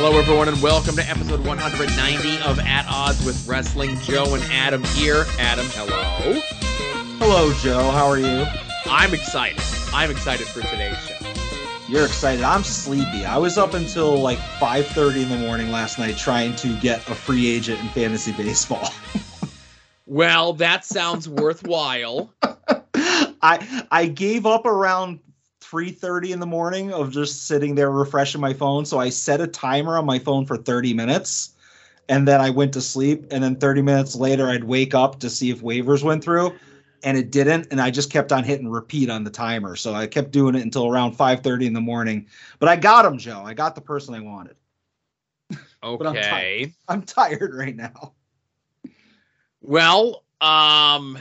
Hello, everyone, and welcome to episode 190 of At Odds with Wrestling. Joe and Adam here. Adam, hello. Hello, Joe. How are you? I'm excited. I'm excited for today's show. You're excited. I'm sleepy. I was up until like 5:30 in the morning last night trying to get a free agent in fantasy baseball. well, that sounds worthwhile. I I gave up around 3:30 in the morning of just sitting there refreshing my phone, so I set a timer on my phone for 30 minutes and then I went to sleep. And then 30 minutes later I'd wake up to see if waivers went through and it didn't. And i just kept on hitting repeat on the timer. So i kept doing it until around 5.30 in the morning. But i got him joe. I got the person i wanted. Okay I'm, tired. I'm tired right now. Well um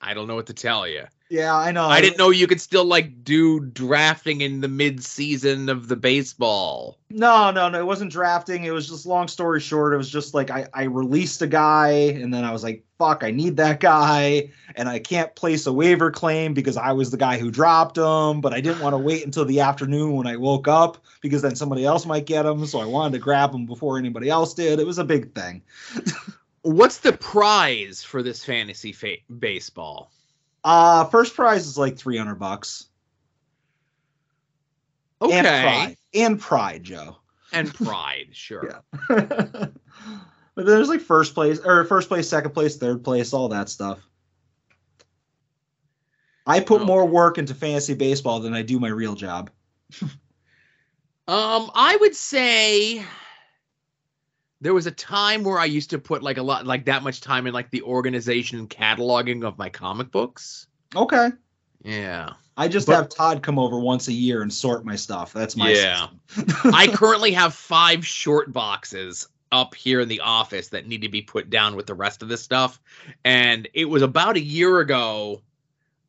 i don't know what to tell you yeah, I know. I didn't know you could still like do drafting in the mid season of the baseball. No, no, no. It wasn't drafting. It was just long story short. It was just like I, I released a guy and then I was like, fuck, I need that guy. And I can't place a waiver claim because I was the guy who dropped him, but I didn't want to wait until the afternoon when I woke up because then somebody else might get him. So I wanted to grab him before anybody else did. It was a big thing. What's the prize for this fantasy fa- baseball? Uh first prize is like 300 bucks. Okay. And pride, and pride Joe. And pride, sure. yeah. but there's like first place or first place, second place, third place, all that stuff. I put oh. more work into fantasy baseball than I do my real job. um, I would say there was a time where I used to put like a lot, like that much time in like the organization and cataloging of my comic books. Okay. Yeah. I just but, have Todd come over once a year and sort my stuff. That's my yeah. I currently have five short boxes up here in the office that need to be put down with the rest of this stuff, and it was about a year ago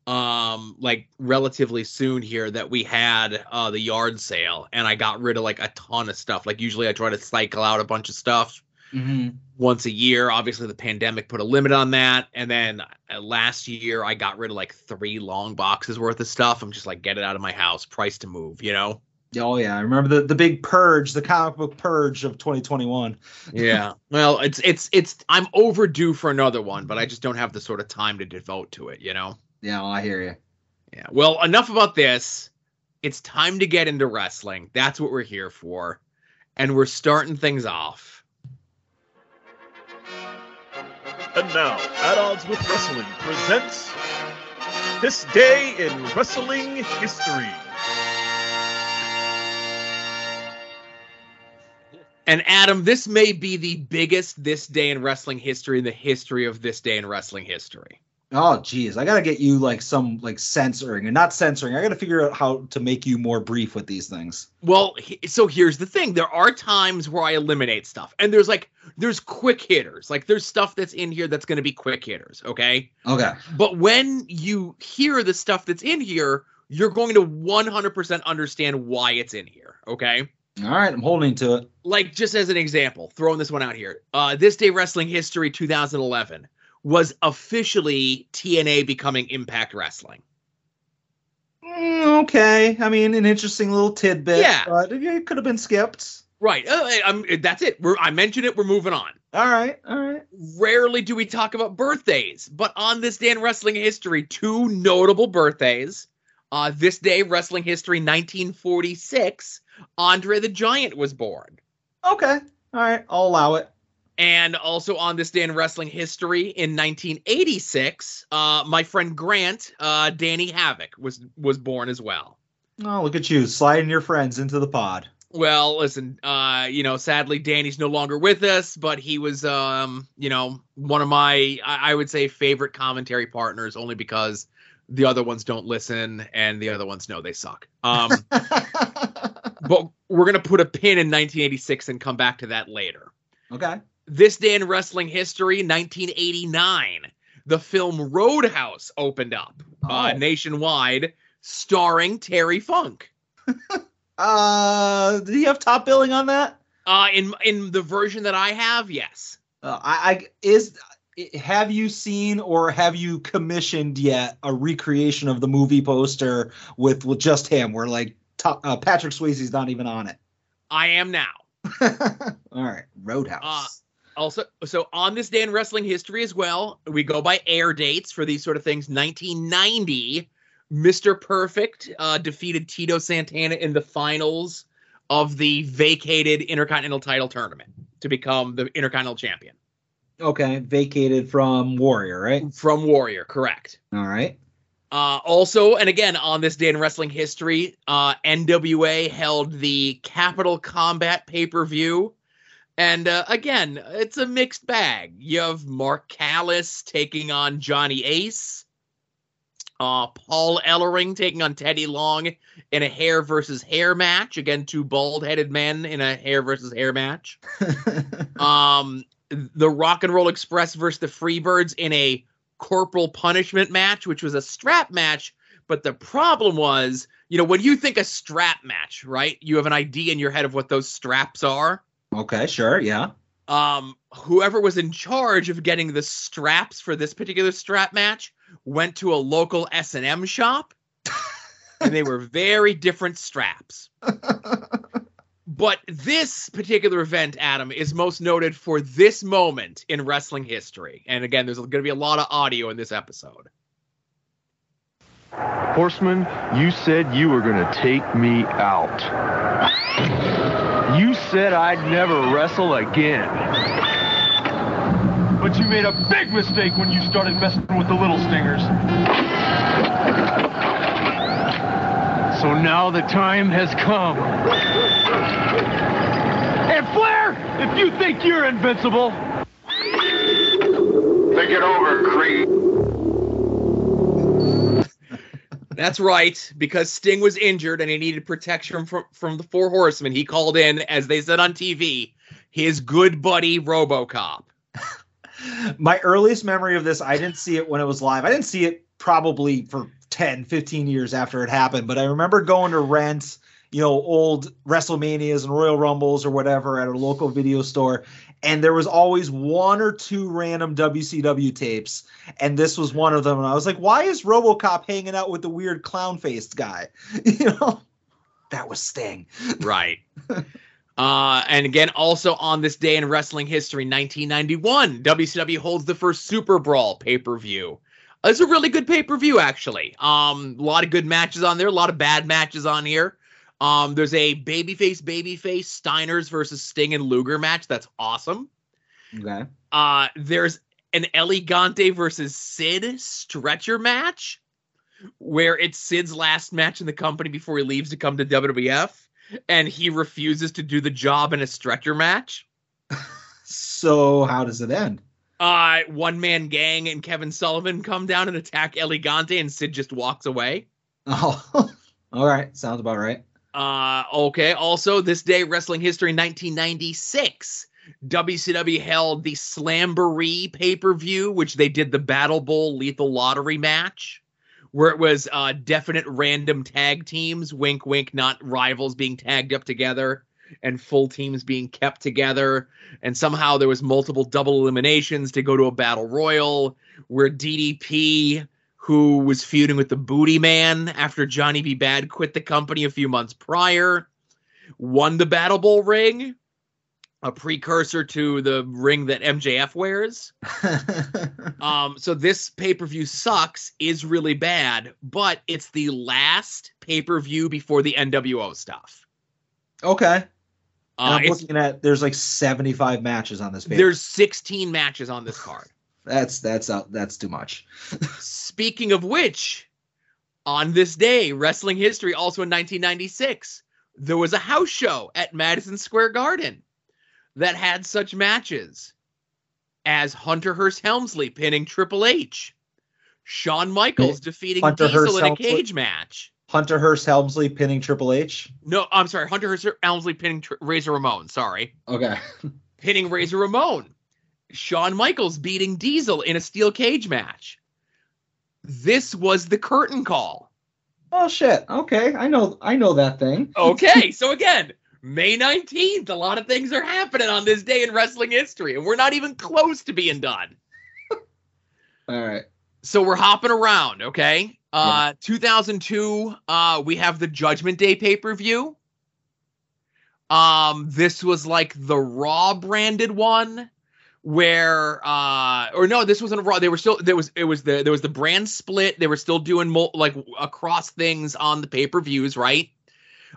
um like relatively soon here that we had uh the yard sale and i got rid of like a ton of stuff like usually i try to cycle out a bunch of stuff mm-hmm. once a year obviously the pandemic put a limit on that and then uh, last year i got rid of like three long boxes worth of stuff i'm just like get it out of my house price to move you know Oh yeah, I remember the, the big purge, the comic book purge of 2021. yeah. Well, it's it's it's I'm overdue for another one, but I just don't have the sort of time to devote to it, you know. Yeah, well, I hear you. Yeah. Well, enough about this. It's time to get into wrestling. That's what we're here for. And we're starting things off. And now, At Odds with Wrestling presents This Day in Wrestling History. And Adam, this may be the biggest this day in wrestling history in the history of this day in wrestling history. Oh geez, I gotta get you like some like censoring and not censoring. I gotta figure out how to make you more brief with these things. Well, so here's the thing: there are times where I eliminate stuff, and there's like there's quick hitters. Like there's stuff that's in here that's going to be quick hitters. Okay. Okay. But when you hear the stuff that's in here, you're going to 100% understand why it's in here. Okay. All right, I'm holding to it. Like just as an example, throwing this one out here. Uh, this day wrestling history 2011 was officially TNA becoming Impact Wrestling. Mm, okay, I mean, an interesting little tidbit. Yeah, but it could have been skipped. Right. Uh, that's it. We're, I mentioned it. We're moving on. All right. All right. Rarely do we talk about birthdays, but on this day in wrestling history, two notable birthdays. Uh, this day, wrestling history, 1946, Andre the Giant was born. Okay. All right. I'll allow it. And also on this day in wrestling history in 1986, uh, my friend Grant, uh, Danny Havoc, was was born as well. Oh, look at you sliding your friends into the pod. Well, listen, uh, you know, sadly Danny's no longer with us, but he was, um, you know, one of my, I, I would say, favorite commentary partners, only because the other ones don't listen and the other ones know they suck. Um, but we're gonna put a pin in 1986 and come back to that later. Okay. This day in wrestling history, 1989, the film Roadhouse opened up uh, oh. uh, nationwide, starring Terry Funk. uh, did he have top billing on that? Uh, in in the version that I have, yes. Uh, I, I is have you seen or have you commissioned yet a recreation of the movie poster with with just him, where like uh, Patrick Swayze's not even on it? I am now. All right, Roadhouse. Also, so on this day in wrestling history as well, we go by air dates for these sort of things. 1990, Mr. Perfect uh, defeated Tito Santana in the finals of the vacated Intercontinental title tournament to become the Intercontinental champion okay, vacated from Warrior, right? from Warrior, correct. All right. Uh, also, and again, on this day in wrestling history, uh, NWA held the Capital Combat pay per view. And uh, again, it's a mixed bag. You have Mark Callous taking on Johnny Ace, uh, Paul Ellering taking on Teddy Long in a hair versus hair match. Again, two bald headed men in a hair versus hair match. um, the Rock and Roll Express versus the Freebirds in a corporal punishment match, which was a strap match. But the problem was, you know, when you think a strap match, right? You have an idea in your head of what those straps are. Okay, sure, yeah. Um, whoever was in charge of getting the straps for this particular strap match went to a local S and M shop, and they were very different straps. But this particular event, Adam, is most noted for this moment in wrestling history. And again, there's going to be a lot of audio in this episode. Horseman, you said you were gonna take me out. You said I'd never wrestle again. But you made a big mistake when you started messing with the little stingers. So now the time has come. And Flair, if you think you're invincible, Think it over, Creed. That's right, because Sting was injured and he needed protection from, from the Four Horsemen. He called in, as they said on TV, his good buddy Robocop. My earliest memory of this, I didn't see it when it was live. I didn't see it probably for 10, 15 years after it happened, but I remember going to rent, you know, old WrestleManias and Royal Rumbles or whatever at a local video store. And there was always one or two random WCW tapes. And this was one of them. And I was like, why is Robocop hanging out with the weird clown faced guy? You know, that was Sting. Right. Uh, and again, also on this day in wrestling history, 1991, WCW holds the first Super Brawl pay per view. It's a really good pay per view, actually. Um, a lot of good matches on there, a lot of bad matches on here. Um, there's a babyface, babyface Steiners versus Sting and Luger match. That's awesome. Okay. Uh, there's an El Gigante versus Sid stretcher match where it's Sid's last match in the company before he leaves to come to WWF, and he refuses to do the job in a stretcher match. So how does it end? Uh, one man gang and Kevin Sullivan come down and attack El Gigante, and Sid just walks away. Oh, all right. Sounds about right. Uh, okay. Also, this day, wrestling history, 1996. WCW held the Slamboree pay per view, which they did the Battle Bowl Lethal Lottery match, where it was uh, definite random tag teams, wink, wink, not rivals being tagged up together, and full teams being kept together. And somehow there was multiple double eliminations to go to a battle royal, where DDP who was feuding with the Booty Man after Johnny B. Bad quit the company a few months prior, won the Battle Bowl ring, a precursor to the ring that MJF wears. Um, so this pay per view sucks, is really bad, but it's the last pay per view before the NWO stuff. okay. Uh, I'm looking at there's like 75 matches on this page. there's 16 matches on this card. That's that's uh, that's too much. Speaking of which, on this day, wrestling history, also in 1996, there was a house show at Madison Square Garden that had such matches as Hunter Hearst Helmsley pinning Triple H, Shawn Michaels defeating Hunter Diesel Hearst in a Helmsley? cage match. Hunter Hearst Helmsley pinning Triple H. No, I'm sorry, Hunter Hearst Helmsley pinning Tr- Razor Ramon. Sorry, Okay. pinning Razor Ramon. Shawn Michaels beating Diesel in a steel cage match. This was the curtain call. Oh shit. Okay. I know I know that thing. Okay, so again, May 19th, a lot of things are happening on this day in wrestling history, and we're not even close to being done. All right. So we're hopping around, okay? Uh 2002, uh we have the Judgment Day pay-per-view. Um, this was like the Raw branded one where uh or no this wasn't a raw. They were still there was it was the there was the brand split. They were still doing mul- like across things on the pay-per-views right?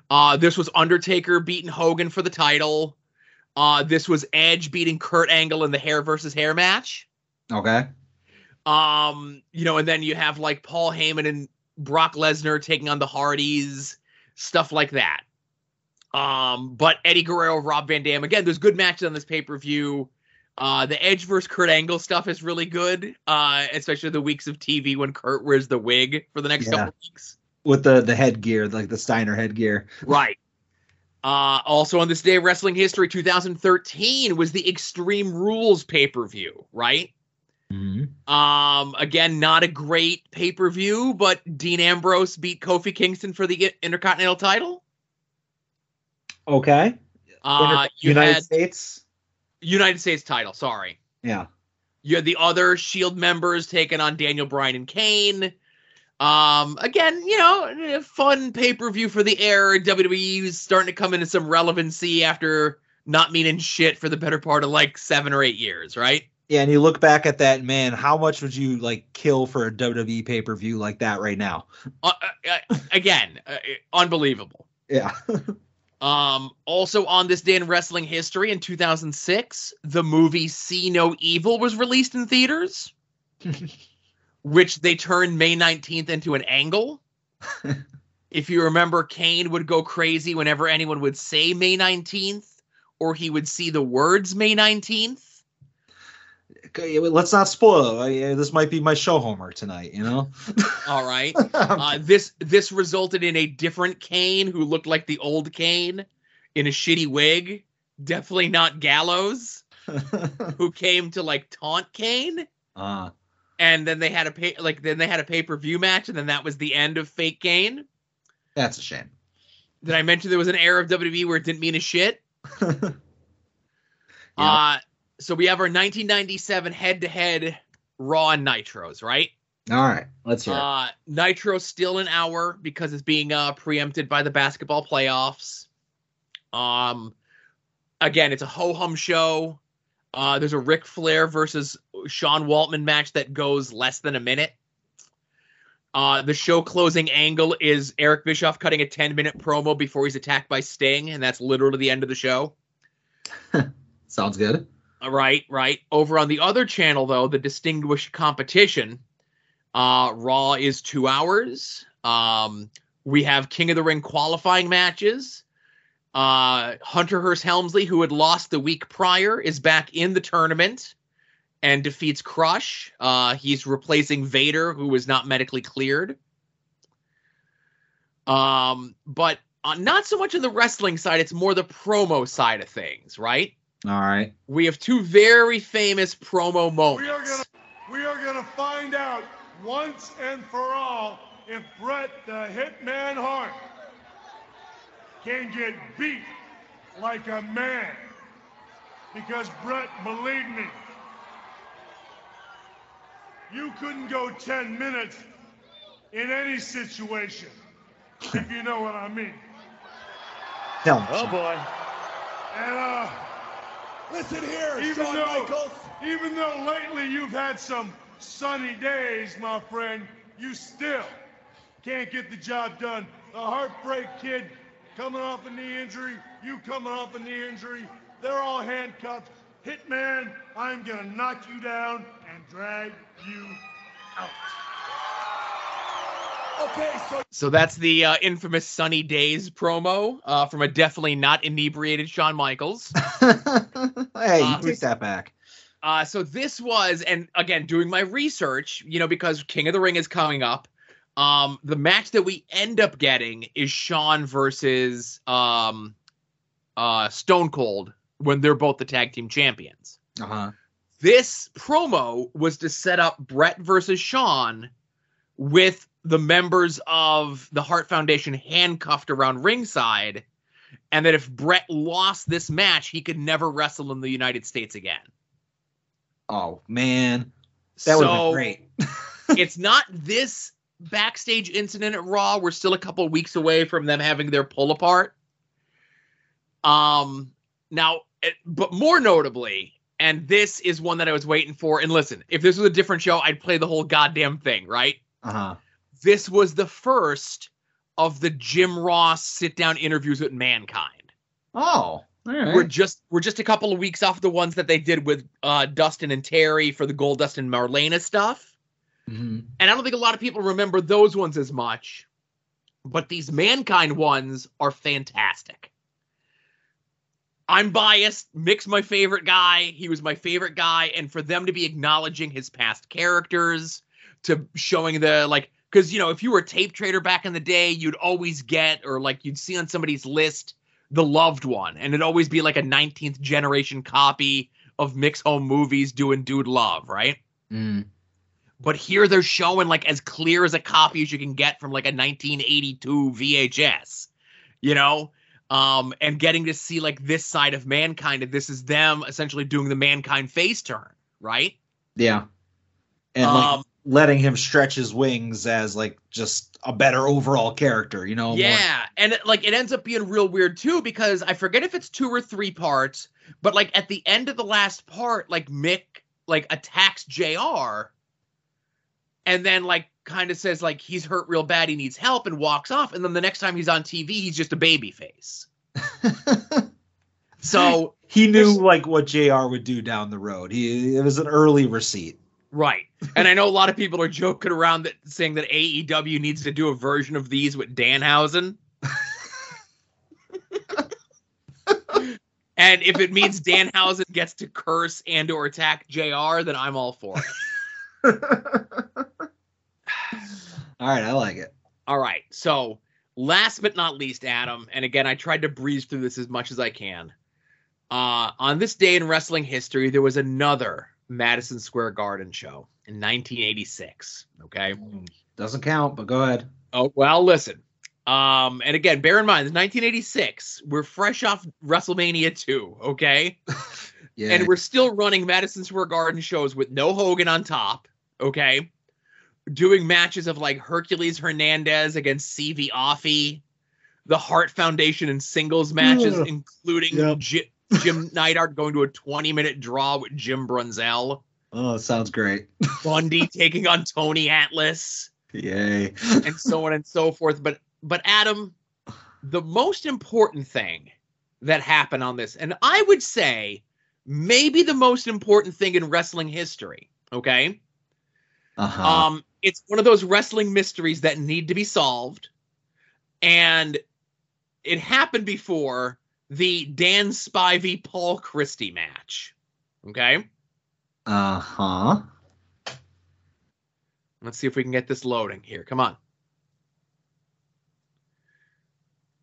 Uh this was undertaker beating hogan for the title. Uh this was edge beating kurt angle in the hair versus hair match. Okay. um you know and then you have like paul heyman and brock lesnar taking on the hardys stuff like that. Um but eddie guerrero rob van dam again there's good matches on this pay-per-view uh, the Edge versus Kurt Angle stuff is really good, uh, especially the weeks of TV when Kurt wears the wig for the next Yeah. couple weeks. With the the headgear, like the Steiner headgear. Right. Uh, also on this day of wrestling history, 2013 was the Extreme Rules pay per view, right? Mm-hmm. Um, again, not a great pay per view, but Dean Ambrose beat Kofi Kingston for the Intercontinental title. Okay. Uh, United had States. United States title. Sorry. Yeah. You had the other Shield members taking on Daniel Bryan and Kane. Um, again, you know, fun pay per view for the air. WWE is starting to come into some relevancy after not meaning shit for the better part of like seven or eight years, right? Yeah, and you look back at that, man. How much would you like kill for a WWE pay per view like that right now? Uh, uh, uh, again, uh, unbelievable. Yeah. Um, also on this day in wrestling history in 2006, the movie See No Evil was released in theaters, which they turned May 19th into an angle. if you remember, Kane would go crazy whenever anyone would say May 19th, or he would see the words May 19th. Let's not spoil. I, this might be my show homer tonight. You know. All right. Uh, this this resulted in a different Kane who looked like the old Kane in a shitty wig. Definitely not Gallows. who came to like taunt Kane, uh, and then they had a pay like then they had a pay per view match, and then that was the end of fake Kane. that's a shame. Did I mention there was an era of WWE where it didn't mean a shit? Yeah. Uh so we have our 1997 head to head Raw and Nitros, right? All right, let's hear. Uh Nitro still an hour because it's being uh preempted by the basketball playoffs. Um again, it's a ho hum show. Uh there's a Ric Flair versus Sean Waltman match that goes less than a minute. Uh the show closing angle is Eric Bischoff cutting a 10 minute promo before he's attacked by Sting, and that's literally the end of the show. Sounds good. Uh, Right, right. Over on the other channel, though, the distinguished competition, uh, Raw is two hours. Um, we have King of the Ring qualifying matches. Uh, Hunter Hearst Helmsley, who had lost the week prior, is back in the tournament and defeats Crush. Uh, he's replacing Vader, who was not medically cleared. Um, but uh, not so much on the wrestling side; it's more the promo side of things, right? All right. we have two very famous promo moments. We are gonna we are gonna find out once and for all if Bret the Hitman Hart can get beat like a man. Because Bret, believe me, you couldn't go 10 minutes in any situation, if you know what I mean. Tell me. Oh boy. And uh Listen here, Even Shawn though- Michaels. Even though lately you've had some sunny days, my friend, you still can't get the job done. The Heartbreak Kid coming off a knee injury, you coming off a knee injury, they're all handcuffed. Hitman, I'm gonna knock you down and drag you out. Okay, so So that's the uh, infamous Sunny Days promo uh, from a definitely not inebriated Shawn Michaels. hey, Uh, you take that back. Uh, so this was, and again, doing my research, you know, because King of the Ring is coming up. Um, the match that we end up getting is Shawn versus um, uh, Stone Cold when they're both the tag team champions. Uh huh. This promo was to set up Bret versus Shawn with the members of the Hart Foundation handcuffed around ringside, and that if Bret lost this match, he could never wrestle in the United States again. Oh man, that would So, been great. it's not this backstage incident at Raw. We're still a couple weeks away from them having their pull apart. Um, now, but more notably, and this is one that I was waiting for. And listen, if this was a different show, I'd play the whole goddamn thing, right? Uh huh. This was the first of the Jim Ross sit down interviews with Mankind. Oh, right. We're just we're just a couple of weeks off the ones that they did with uh, Dustin and Terry for the Goldust and Marlena stuff. Mhm. And I don't think a lot of people remember those ones as much. But these Mankind ones are fantastic. I'm biased. Mick's my favorite guy. He was my favorite guy. And for them to be acknowledging his past characters, to showing the like, because you know, if you were a tape trader back in the day, you'd always get or like you'd see on somebody's list the loved one, and it'd always be like a 19th generation copy of Mick's home movies doing Dude Love, right? Mm. but here they're showing like as clear as a copy as you can get from like a 1982 VHS, you know, um, and getting to see like this side of mankind, and this is them essentially doing the mankind face turn, right? Yeah. And like Um, letting him stretch his wings as like just a better overall character, you know? more- yeah, and it, like it ends up being real weird too because I forget if it's two or three parts, but like at the end of the last part, like Mick like attacks JR and then like kind of says like he's hurt real bad, he needs help, and walks off, and then the next time he's on TV, he's just a baby face. So he knew like what JR would do down the road. He it was an early receipt. Right, and I know a lot of people are joking around that saying that AEW needs to do a version of these with Danhausen. and if it means Danhausen gets to curse and or attack JR, then I'm all for it. All right, I like it. All right. So, last but not least, Adam, and again, I tried to breeze through this as much as I can. Uh, on this day in wrestling history, there was another Madison Square Garden show in 1986. Okay. Doesn't count, but go ahead. Oh, well, listen. Um, and again, bear in mind, it's 1986. We're fresh off WrestleMania 2. Okay. Yeah. and we're still running Madison Square Garden shows with no Hogan on top. Okay, doing matches of like Hercules Hernandez against Siva Afi, the Hart Foundation in singles matches, including Yep. Jim Neidhart going to a 20 minute draw with Jim Brunzell, oh, sounds great. Bundy taking on Tony Atlas, Yay. and so on and so forth. But but Adam, the most important thing that happened on this, and I would say maybe the most important thing in wrestling history. Okay. Uh-huh. Um, it's one of those wrestling mysteries that need to be solved, and it happened before the Dan Spivey Paul Christy match. Okay, uh-huh. let's see if we can get this loading here. Come on.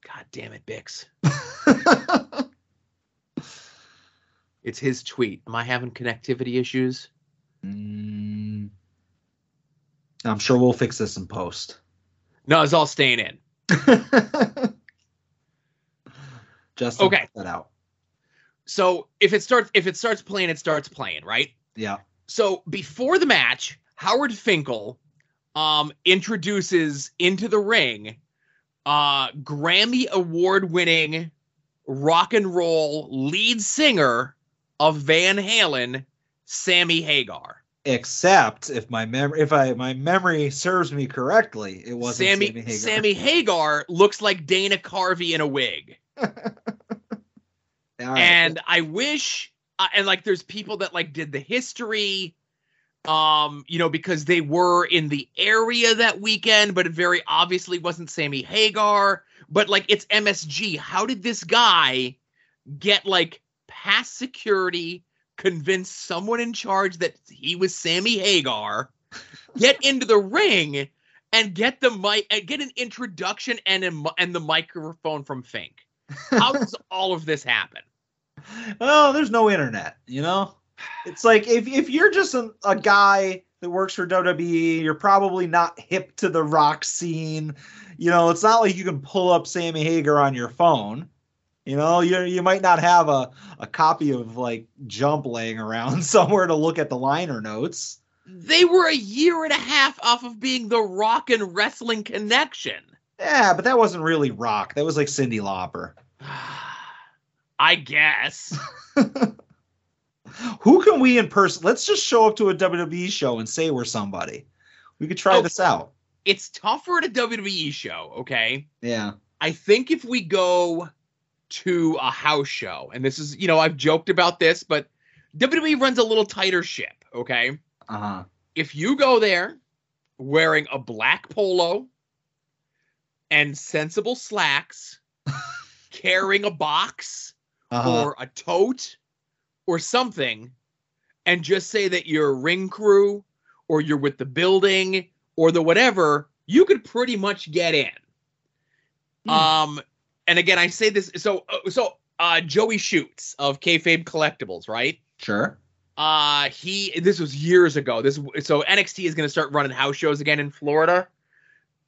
God damn it, Bix. It's his tweet. Am I having connectivity issues? Mm. I'm sure we'll fix this in post. No, it's all staying in. Justin, Okay. that out. So if it starts if it starts playing, it starts playing, right? Yeah. So before the match, Howard Finkel um, introduces into the ring uh, Grammy award winning rock and roll lead singer of Van Halen, Sammy Hagar. Except if my memory, if I my memory serves me correctly, it wasn't Sammy Sammy, Hagar. Sammy Hagar looks like Dana Carvey in a wig. And I wish, uh, and like, there's people that like did the history, um, you know, because they were in the area that weekend, but it very obviously wasn't Sammy Hagar. But like, it's MSG. How did this guy get like past security, convince someone in charge that he was Sammy Hagar, get into the ring, and get the mic, and get an introduction and a, and the microphone from Fink? How does all of this happen? oh, there's no internet, you know? It's like if if you're just a, a guy that works for WWE, you're probably not hip to the rock scene. You know, it's not like you can pull up Sammy Hagar on your phone. You know, you you might not have a, a copy of like Jump laying around somewhere to look at the liner notes. They were a year and a half off of being the rock and wrestling connection. Yeah, but that wasn't really rock. That was like Cyndi Lauper. I guess. Who can we in person? Let's just show up to a WWE show and say we're somebody. We could try Oh. this out. It's tougher at a WWE show, okay? Yeah. I think if we go to a house show, and this is, you know, I've joked about this, but WWE runs a little tighter ship, okay? Uh huh. If you go there wearing a black polo and sensible slacks, carrying a box Uh-huh. or a tote or something, and just say that you're a ring crew or you're with the building or the whatever, you could pretty much get in. Hmm. Um, and again, I say this so uh, so uh Joey Shoots of Kayfabe Collectibles, right? Sure. Uh he this was years ago. This so NXT is going to start running house shows again in Florida.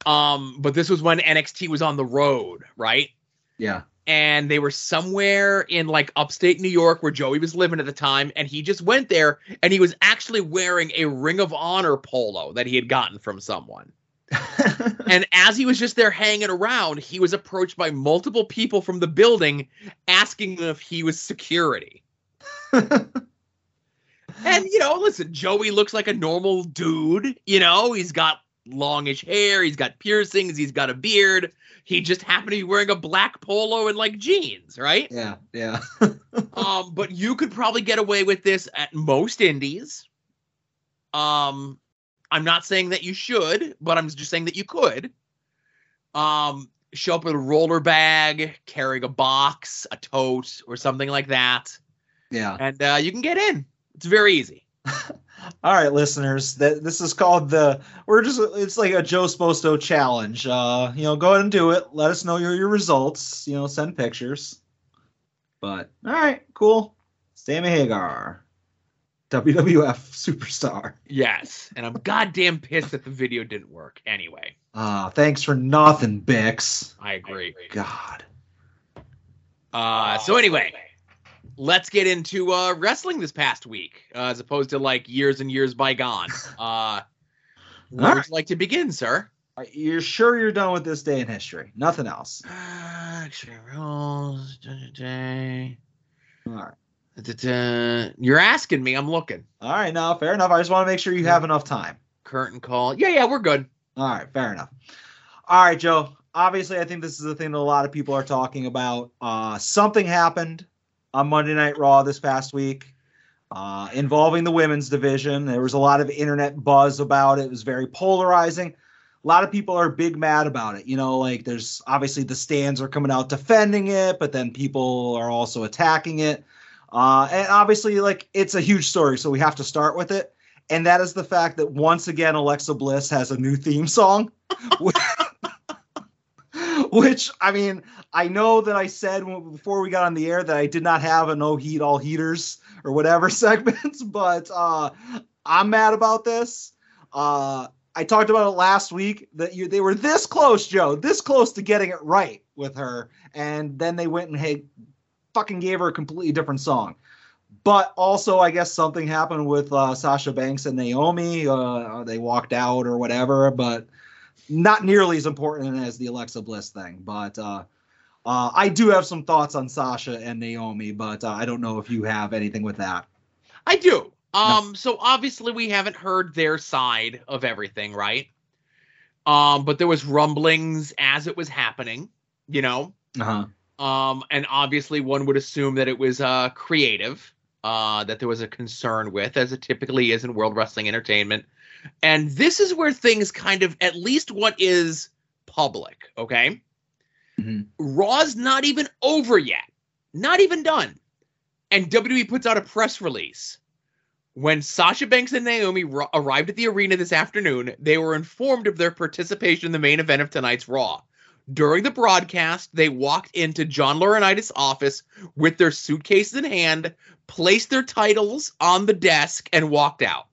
Um, but this was when NXT was on the road, right? Yeah. And they were somewhere in like upstate New York where Joey was living at the time, and he just went there and he was actually wearing a Ring of Honor polo that he had gotten from someone. And as he was just there hanging around, he was approached by multiple people from the building asking if he was security. And you know, listen, Joey looks like a normal dude, you know, he's got longish hair, he's got piercings, he's got a beard. He just happened to be wearing a black polo and like jeans, right? yeah. Yeah. um, but you could probably get away with this at most indies. Um, I'm not saying that you should, but I'm just saying that you could. Um, show up with a roller bag, carrying a box, a tote, or something like that, Yeah. and uh, you can get in. It's very easy. All right, listeners. That this is called the. We're just. It's like a Joe Sposto challenge. Uh, you know, go ahead and do it. Let us know your your results. You know, send pictures. But all right, cool. Sammy Hagar, WWF superstar. Yes, and I'm goddamn pissed that the video didn't work. Anyway, Ah, thanks for nothing, Bix. I agree. God. Uh, so anyway, let's get into uh, wrestling this past week, uh, as opposed to like years and years bygone. Uh, where would right. like to begin, sir? You're you sure you're done with this day in history? Nothing else. Action rolls. da-da-da, All right. da-da-da. You're asking me. I'm looking. All right. Now, fair enough. I just want to make sure you have enough time. Curtain call. Yeah, yeah, we're good. All right, fair enough. All right, Joe. Obviously, I think this is the thing that a lot of people are talking about. Uh, something happened on Monday Night Raw this past week uh, involving the women's division. There was a lot of internet buzz about it. It was very polarizing. A lot of people are big mad about it. You know, like there's obviously the stands are coming out defending it, but then people are also attacking it. Uh, and obviously, like it's a huge story, so we have to start with it. And that is the fact that once again, Alexa Bliss has a new theme song. Which I mean, I know that I said before we got on the air that I did not have a no heat all heaters or whatever segments, but uh, I'm mad about this. Uh, I talked about it last week that you they were this close, Joe, this close to getting it right with her, and then they went and hey, fucking gave her a completely different song. But also, I guess something happened with uh, Sasha Banks and Naomi. Uh, they walked out or whatever, but not nearly as important as the Alexa Bliss thing. But uh, uh, I do have some thoughts on Sasha and Naomi, but uh, I don't know if you have anything with that. I do. Um, so obviously we haven't heard their side of everything, right? Um, but there was rumblings as it was happening, you know. Uh-huh. Um, and obviously one would assume that it was uh creative, uh, that there was a concern with, as it typically is in World Wrestling Entertainment. And this is where things kind of, at least what is public, okay? Mhm. Raw's not even over yet, not even done. And WWE puts out a press release. When Sasha Banks and Naomi arrived at the arena this afternoon, they were informed of their participation in the main event of tonight's Raw. During the broadcast, they walked into John Laurinaitis' office with their suitcases in hand, placed their titles on the desk, and walked out.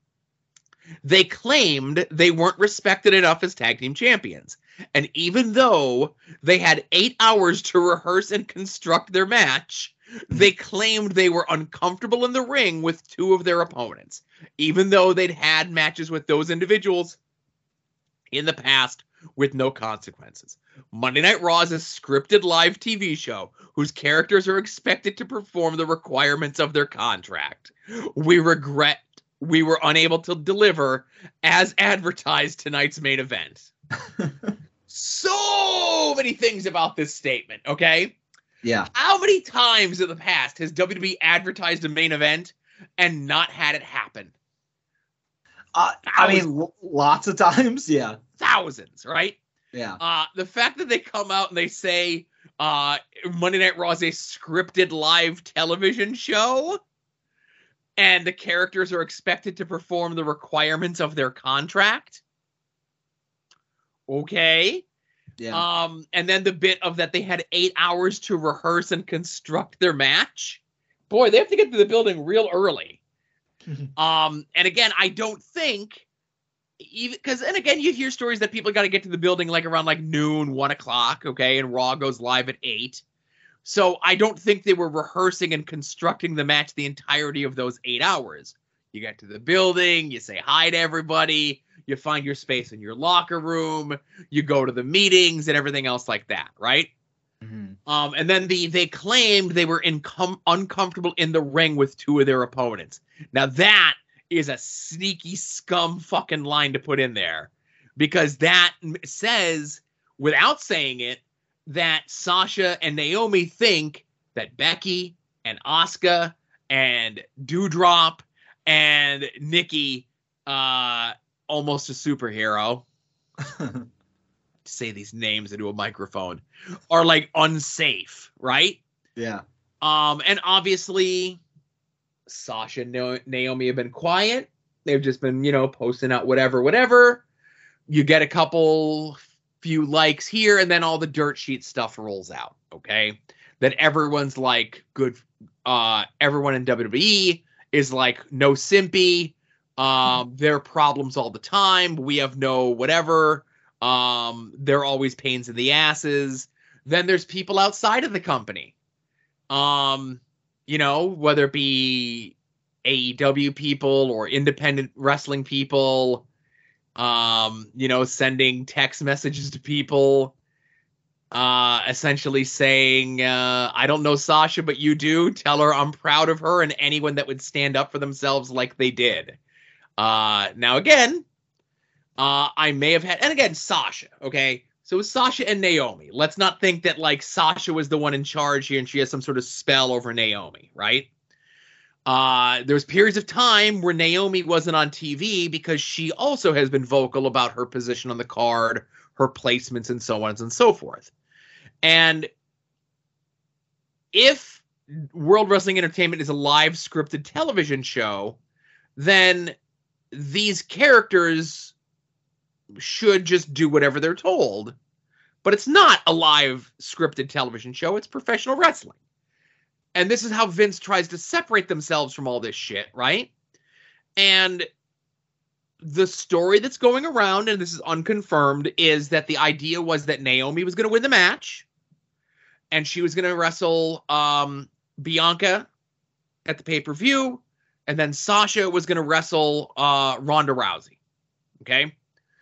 They claimed they weren't respected enough as tag team champions. And even though they had eight hours to rehearse and construct their match, they claimed they were uncomfortable in the ring with two of their opponents. Even though they'd had matches with those individuals in the past with no consequences. Monday Night Raw is a scripted live TV show whose characters are expected to perform the requirements of their contract. We regret we were unable to deliver as advertised tonight's main event. so many things about this statement, okay? Yeah. How many times in the past has WWE advertised a main event and not had it happen? Uh, I mean, l- lots of times. Yeah. Thousands, right? Yeah. Uh, the fact that they come out and they say uh, Monday Night Raw is a scripted live television show, and the characters are expected to perform the requirements of their contract. Okay. Yeah. Um, and then the bit of that they had eight hours to rehearse and construct their match. Boy, they have to get to the building real early. um, and again, I don't think because, and again, you hear stories that people got to get to the building like around like noon, one o'clock, okay, and Raw goes live at eight. So I don't think they were rehearsing and constructing the match the entirety of those eight hours. You get to the building, you say hi to everybody, you find your space in your locker room, you go to the meetings and everything else like that, right? Mhm. Um, and then the they claimed they were incom- uncomfortable in the ring with two of their opponents. Now that is a sneaky scum fucking line to put in there, because that says, without saying it, that Sasha and Naomi think that Becky and Asuka and Doudrop and Nikki, uh, almost a superhero, to say these names into a microphone, are like unsafe, right? yeah. Um, and obviously, Sasha and Naomi have been quiet. They've just been, you know, posting out whatever, whatever. You get a couple, few likes here, and then all the dirt sheet stuff rolls out. Okay, that everyone's like good. Uh, everyone in WWE is like no simpy. Um, there are problems all the time. We have no whatever. Um, they're always pains in the asses. Then there's people outside of the company um you know whether it be AEW people or independent wrestling people um you know sending text messages to people uh essentially saying uh I don't know Sasha but you do. Tell her I'm proud of her and anyone that would stand up for themselves like they did. Uh now again uh I may have had and again Sasha okay so it's Sasha and Naomi. Let's not think that like Sasha was the one in charge here and she has some sort of spell over Naomi, right? Uh, there's periods of time where Naomi wasn't on TV because she also has been vocal about her position on the card, her placements, and so on and so forth. And if World Wrestling Entertainment is a live scripted television show, then these characters should just do whatever they're told. But it's not a live scripted television show, it's professional wrestling. And this is how Vince tries to separate themselves from all this shit, right? And the story that's going around, and this is unconfirmed, is that the idea was that Naomi was going to win the match and she was going to wrestle um, Bianca at the pay per view, and then Sasha was going to wrestle uh, Ronda Rousey. Okay.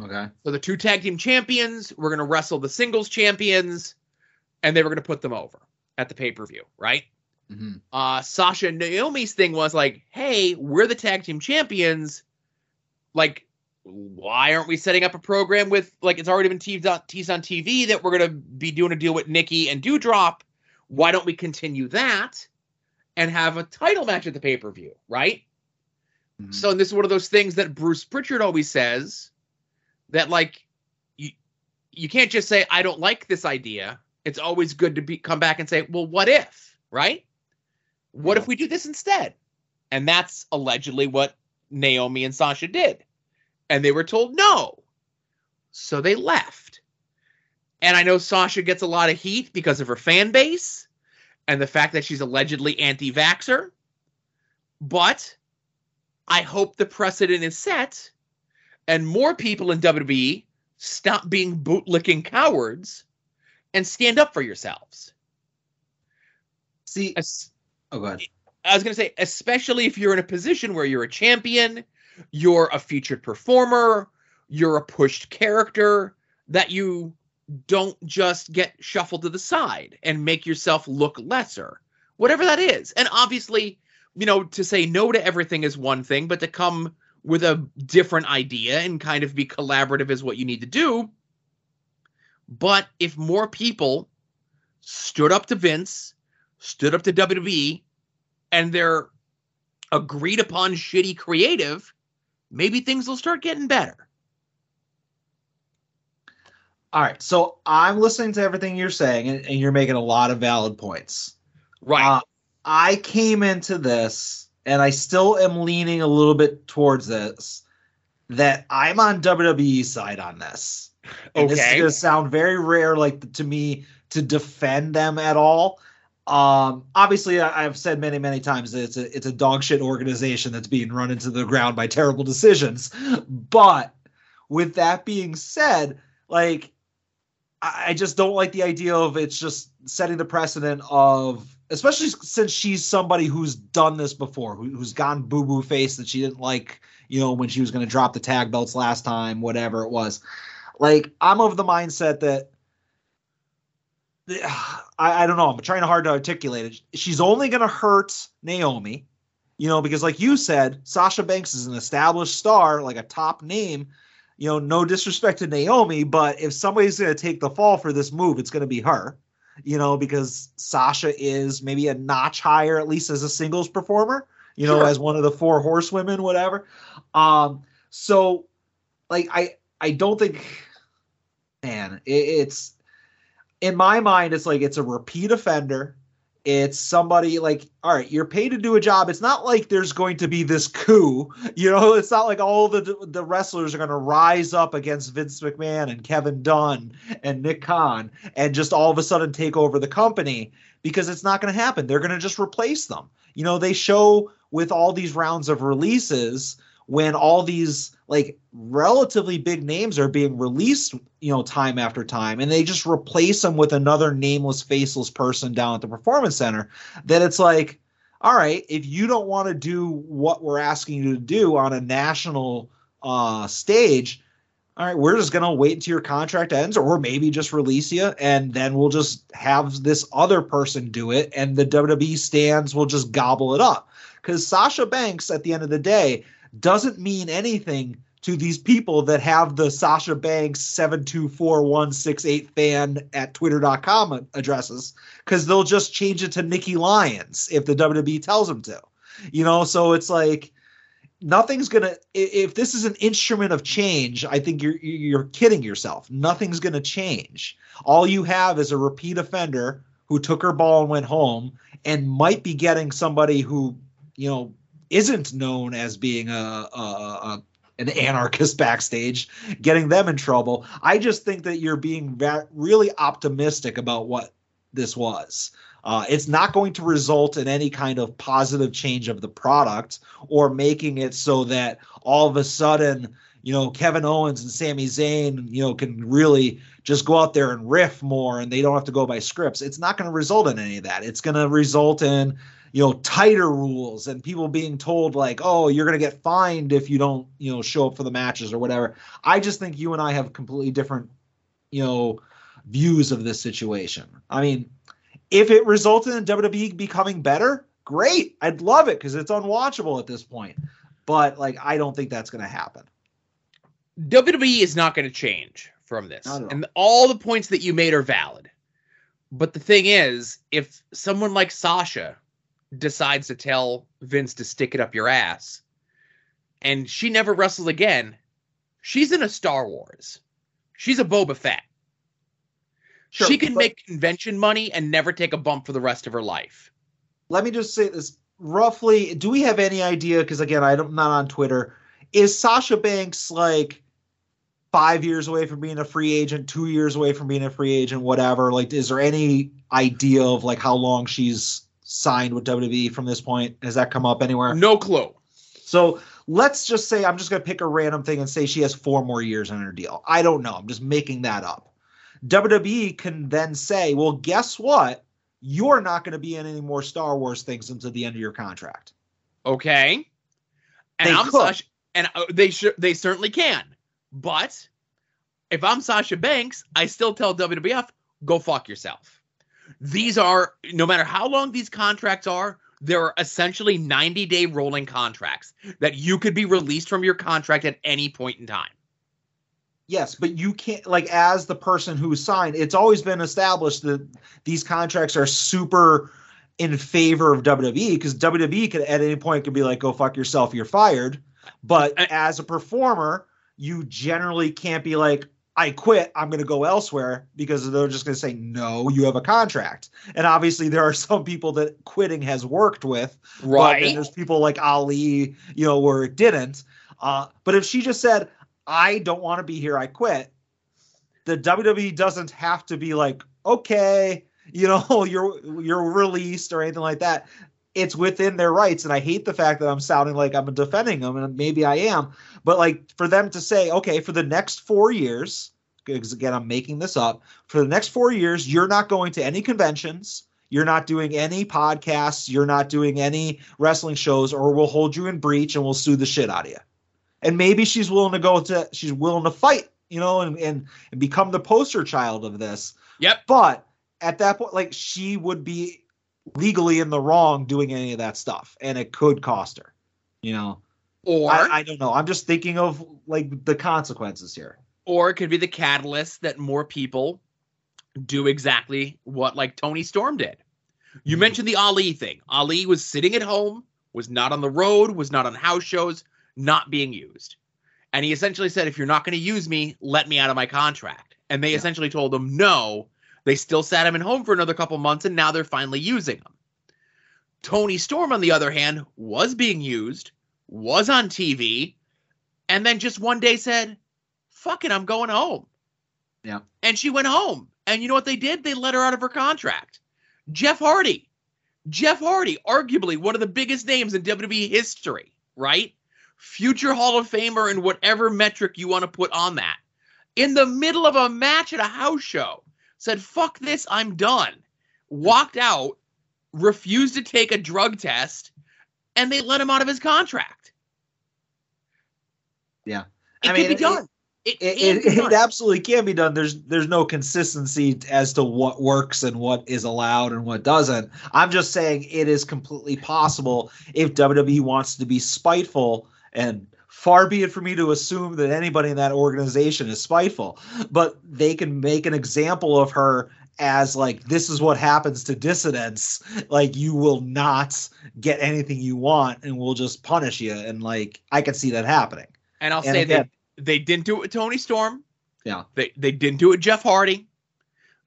Okay. So the two tag team champions were going to wrestle the singles champions, and they were going to put them over at the pay per view, right? hmm Uh, Sasha and Naomi's thing was like, hey, we're the tag team champions. Like, why aren't we setting up a program with, like, it's already been teased on, teased on TV that we're going to be doing a deal with Nikki and Doudrop. Why don't we continue that and have a title match at the pay per view, right? Mhm. So and this is one of those things that Bruce Pritchard always says that like you you can't just say I don't like this idea. It's always good to be come back and say, well, what if, right? What if we do this instead? And that's allegedly what Naomi and Sasha did. And they were told no. So they left. And I know Sasha gets a lot of heat because of her fan base and the fact that she's allegedly anti vaxxer. But I hope the precedent is set and more people in WWE stop being bootlicking cowards and stand up for yourselves. See, Es- oh, go ahead. I was going to say, especially if you're in a position where you're a champion, you're a featured performer, you're a pushed character, that you don't just get shuffled to the side and make yourself look lesser, whatever that is. And obviously, you know, to say no to everything is one thing, but to come with a different idea and kind of be collaborative is what you need to do. But if more people stood up to Vince, stood up to WWE, and their agreed upon shitty creative, maybe things will start getting better. All right, so I'm listening to everything you're saying, and, and you're making a lot of valid points. Right. Uh, I came into this, and I still am leaning a little bit towards this. That I'm on WWE side on this. And This is going to sound very rare, like to me, to defend them at all. Um, obviously, I, I've said many, many times that it's a it's a dog shit organization that's being run into the ground by terrible decisions. But with that being said, like I I just don't like the idea of it's just setting the precedent of, especially since she's somebody who's done this before, who, who's gone boo boo face that she didn't like, you know, when she was going to drop the tag belts last time, whatever it was. Like, I'm of the mindset that I, I don't know. I'm trying hard to articulate it. She's only going to hurt Naomi, you know, because like you said, Sasha Banks is an established star, like a top name you know, no disrespect to Naomi, but if somebody's going to take the fall for this move, it's going to be her, you know, because Sasha is maybe a notch higher, at least as a singles performer, you know, Sure. as one of the four horsewomen, whatever. Um, so like, I, I don't think, man, it, it's in my mind, it's like it's a repeat offender. It's somebody like, all right, you're paid to do a job. It's not like there's going to be this coup, you know. It's not like all the the wrestlers are going to rise up against Vince McMahon and Kevin Dunn and Nick Khan and just all of a sudden take over the company because it's not going to happen. They're going to just replace them. You know, they show with all these rounds of releases when all these like relatively big names are being released, you know, time after time, and they just replace them with another nameless, faceless person down at the performance center, that it's like, all right, if you don't want to do what we're asking you to do on a national uh, stage, all right, we're just gonna wait until your contract ends, or maybe just release you, and then we'll just have this other person do it, and the WWE stands will just gobble it up. Because Sasha Banks, at the end of the day, doesn't mean anything to these people that have the Sasha Banks 724168 fan at twitter.com addresses because they'll just change it to Nikki Lyons if the WWE tells them to. You know, so it's like nothing's gonna if this is an instrument of change i think you're you're kidding yourself nothing's gonna change all you have is a repeat offender who took her ball and went home and might be getting somebody who you know isn't known as being a, a, a an anarchist backstage getting them in trouble i just think that you're being va- really optimistic about what this was uh, it's not going to result in any kind of positive change of the product or making it so that all of a sudden, you know, Kevin Owens and Sami Zayn, you know, can really just go out there and riff more and they don't have to go by scripts. It's not going to result in any of that. It's going to result in, you know, tighter rules and people being told like, "Oh, you're going to get fined if you don't, you know, show up for the matches or whatever." I just think you and I have completely different, you know, views of this situation. I mean, if it resulted in WWE becoming better, great. I'd love it because it's unwatchable at this point. But like, I don't think that's going to happen. WWE is not going to change from this. All. And all the points that you made are valid. But the thing is, if someone like Sasha decides to tell Vince to stick it up your ass and she never wrestles again, she's in a Star Wars. She's a Boba Fett. Sure, she can make convention money and never take a bump for the rest of her life. Let me just say this roughly. Do we have any idea? Because again, I'm not on Twitter. Is Sasha Banks like five years away from being a free agent, two years away from being a free agent, whatever? Like, is there any idea of like how long she's signed with WWE from this point? Has that come up anywhere? No clue. So let's just say I'm just going to pick a random thing and say she has four more years on her deal. I don't know. I'm just making that up. WWE can then say, well, guess what? You're not going to be in any more Star Wars things until the end of your contract. Okay. And They I'm could. Sasha, and uh, they should they certainly can. But if I'm Sasha Banks, I still tell WWF, go fuck yourself. These are, no matter how long these contracts are, there are essentially 90 day rolling contracts that you could be released from your contract at any point in time. Yes, but you can't like as the person who signed. It's always been established that these contracts are super in favor of WWE because WWE could at any point could be like, "Go fuck yourself, you're fired." But as a performer, you generally can't be like, "I quit, I'm going to go elsewhere," because they're just going to say, "No, you have a contract." And obviously, there are some people that quitting has worked with, but then there's people like Ali, you know, where it didn't. Uh, but if she just said, I don't want to be here, I quit, the WWE doesn't have to be like, okay, you know, you're you're released or anything like that. It's within their rights. And I hate the fact that I'm sounding like I'm defending them, and maybe I am, but like for them to say, okay, for the next four years, because again, I'm making this up, for the next four years, you're not going to any conventions. You're not doing any podcasts. You're not doing any wrestling shows, or we'll hold you in breach and we'll sue the shit out of you. And maybe she's willing to go to, she's willing to fight, you know, and, and, and become the poster child of this. Yep. But at that point, like she would be legally in the wrong doing any of that stuff, and it could cost her. You know, Or I, I don't know. I'm just thinking of like the consequences here. or it could be the catalyst that more people do exactly what like Toni Storm did. You Mhm. mentioned the Ali thing. Ali was sitting at home, was not on the road, was not on house shows, not being used. And he essentially said, if you're not going to use me, let me out of my contract. And they Yeah. essentially told him no. They still sat him at home for another couple months, and now they're finally using him. Toni Storm, on the other hand, was being used, was on TV, and then just one day said, fuck it, I'm going home. Yeah. And she went home. And you know what they did? They let her out of her contract. Jeff Hardy. Jeff Hardy, arguably one of the biggest names in WWE history, right? Future Hall of Famer in whatever metric you want to put on that. In the middle of a match at a house show, said, fuck this, I'm done. Walked out, refused to take a drug test, and they let him out of his contract. Yeah. It I can mean, be done. It, It, it, it absolutely can be done. There's there's no consistency as to what works and what is allowed and what doesn't. I'm just saying it is completely possible if WWE wants to be spiteful and far be it for me to assume that anybody in that organization is spiteful, but they can make an example of her as like this is what happens to dissidents like you will not get anything you want and we'll just punish you and like i can see that happening And I'll And say again- they they didn't do it with Toni Storm. Yeah. They they didn't do it with Jeff Hardy.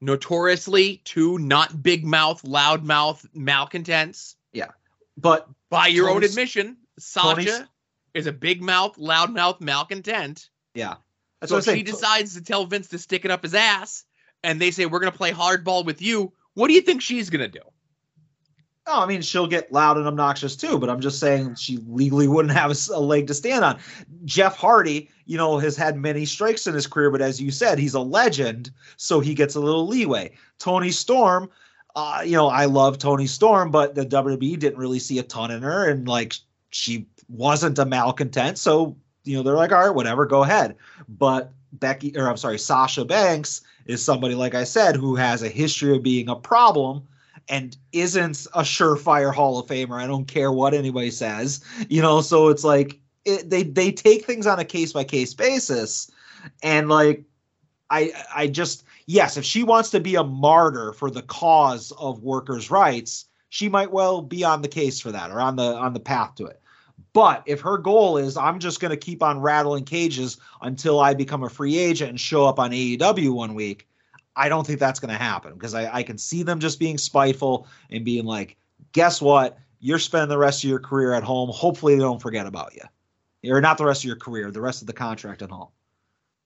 Notoriously two not big mouth, loud mouth malcontents. Yeah but By your own admission, Sasha is a big mouth, loud mouth malcontent. yeah that's so what she decides to tell Vince to stick it up his ass, and they say we're gonna play hardball with you, what do you think she's gonna do? Oh, I mean, she'll get loud and obnoxious too, but I'm just saying she legally wouldn't have a leg to stand on. Jeff Hardy, you know, has had many strikes in his career, but as you said, he's a legend, so he gets a little leeway. Toni Storm, uh, you know, I love Toni Storm, but the WWE didn't really see a ton in her, and like she wasn't a malcontent, so you know they're like, all right, whatever, go ahead. But Becky, or I'm sorry, Sasha Banks is somebody like I said who has a history of being a problem and isn't a surefire Hall of Famer. I don't care what anybody says, you know. So it's like it, they they take things on a case by case basis, and like I I just yes, if she wants to be a martyr for the cause of workers' rights, she might well be on the case for that or on the on the path to it. But if her goal is I'm just going to keep on rattling cages until I become a free agent and show up on AEW one week, I don't think that's going to happen because I, I can see them just being spiteful and being like, guess what? You're spending the rest of your career at home. Hopefully, they don't forget about you. Or not the rest of your career, the rest of the contract at home.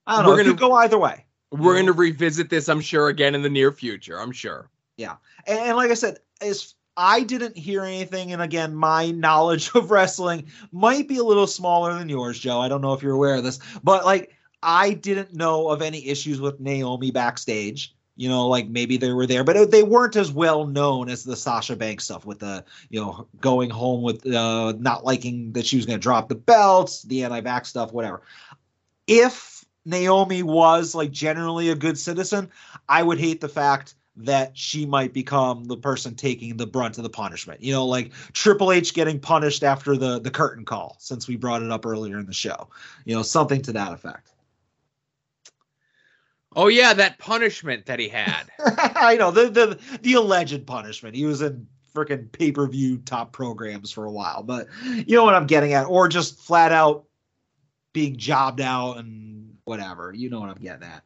I don't know. We're It gonna- could go either way. We're gonna revisit this, I'm sure, again in the near future. I'm sure. Yeah. And, and like I said, as I didn't hear anything, and again, my knowledge of wrestling might be a little smaller than yours, Joe. I don't know if you're aware of this, but like I didn't know of any issues with Naomi backstage. You know, like maybe they were there, but they weren't as well known as the Sasha Banks stuff with the, you know, going home with uh, not liking that she was going to drop the belts, the anti-vax stuff, whatever. If Naomi was like generally a good citizen, I would hate the fact that she might become the person taking the brunt of the punishment. You know, like Triple H getting punished after the the curtain call, since we brought it up earlier in the show. You know, something to that effect. Oh yeah, that punishment that he had. I know the the the alleged punishment. He was in freaking pay per view top programs for a while, but you know what I'm getting at, or just flat out being jobbed out and whatever. You know what I'm getting at.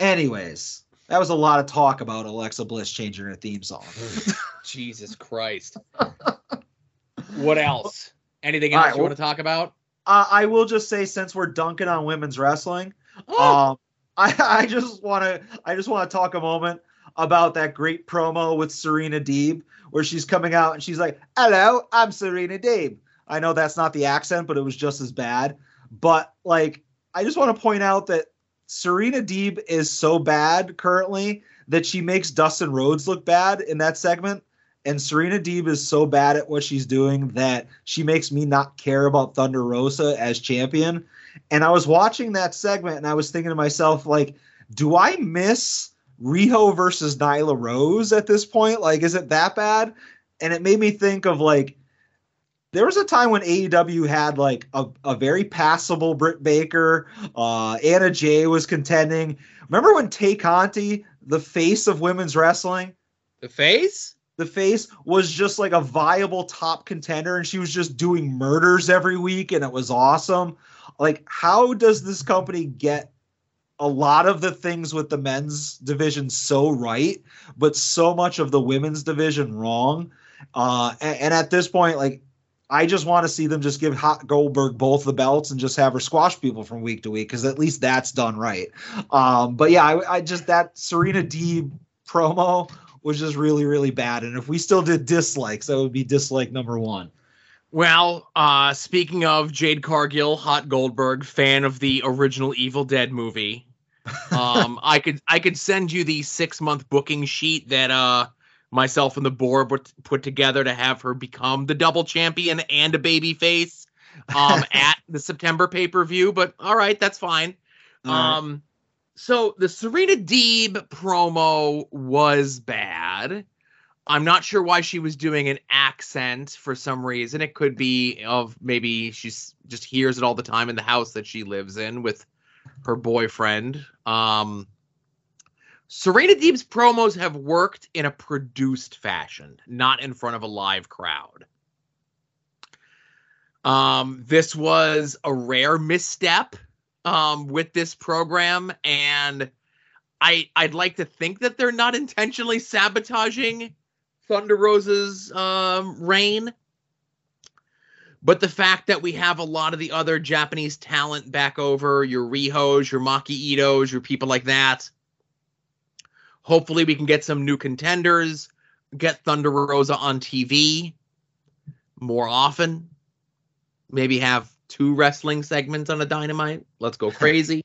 Anyways, that was a lot of talk about Alexa Bliss changing her theme song. Jesus Christ. what else? Anything else right, you well- want to talk about? uh, I will just say, since we're dunking on women's wrestling, Oh, Um, I, I just want to I just want to talk a moment about that great promo with Serena Deeb where she's coming out and she's like, "Hello, I'm Serena Deeb." I know that's not the accent, but it was just as bad. But like, I just want to point out that Serena Deeb is so bad currently that she makes Dustin Rhodes look bad in that segment. And Serena Deeb is so bad at what she's doing that she makes me not care about Thunder Rosa as champion. And I was watching that segment and I was thinking to myself, like, do I miss Riho versus Nyla Rose at this point? Like, is it that bad? And it made me think of like, there was a time when AEW had like a, a very passable Britt Baker. Uh, Anna Jay was contending. Remember when Tay Conti, the face of women's wrestling, the face? the face was just like a viable top contender and she was just doing murders every week and it was awesome like how does this company get a lot of the things with the men's division so right but so much of the women's division wrong uh and, and at this point like I just want to see them just give Hot Goldberg both the belts and just have her squash people from week to week because at least that's done right. Um, but yeah, I, I just that Serena Deeb promo was just really really bad. And if we still did dislikes, that would be dislike number one. Well, uh, speaking of Jade Cargill, Hot Goldberg, fan of the original Evil Dead movie, um, I could I could send you the six month booking sheet that uh myself and the board put, put together to have her become the double champion and a baby face um at the September pay per view. But all right, that's fine. Um, so the Serena Deeb promo was bad. I'm not sure why she was doing an accent for some reason. It could be of maybe she's just hears it all the time in the house that she lives in with her boyfriend. Um, Serena Deeb's promos have worked in a produced fashion, not in front of a live crowd. Um, this was a rare misstep um, with this program, and I I'd like to think that they're not intentionally sabotaging Thunder Rosa's um, reign. But the fact that we have a lot of the other Japanese talent back over, your Rihos, your Maki Itohs, your people like that. Hopefully, we can get some new contenders, get Thunder Rosa on TV more often. Maybe have two wrestling segments on a Dynamite. Let's go crazy.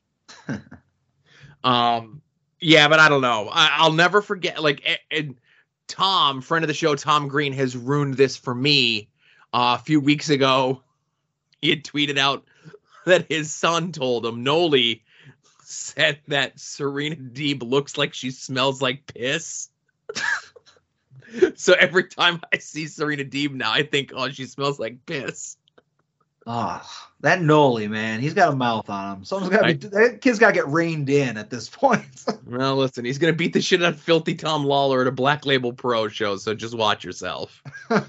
um, yeah, but I don't know. I, I'll never forget. Like, and, and Tom, friend of the show, Tom Green, has ruined this for me. Uh, a few weeks ago, he had tweeted out that his son told him Noli said that Serena Deeb looks like she smells like piss. so every time I see Serena Deeb now, I think, oh, she smells like piss. Ah, that Noli man, he's got a mouth on him. Someone's got to be. That kid's got to get reined in at this point. Well, listen, he's gonna beat the shit out of Filthy Tom Lawler at a Black Label Pro show, so just watch yourself.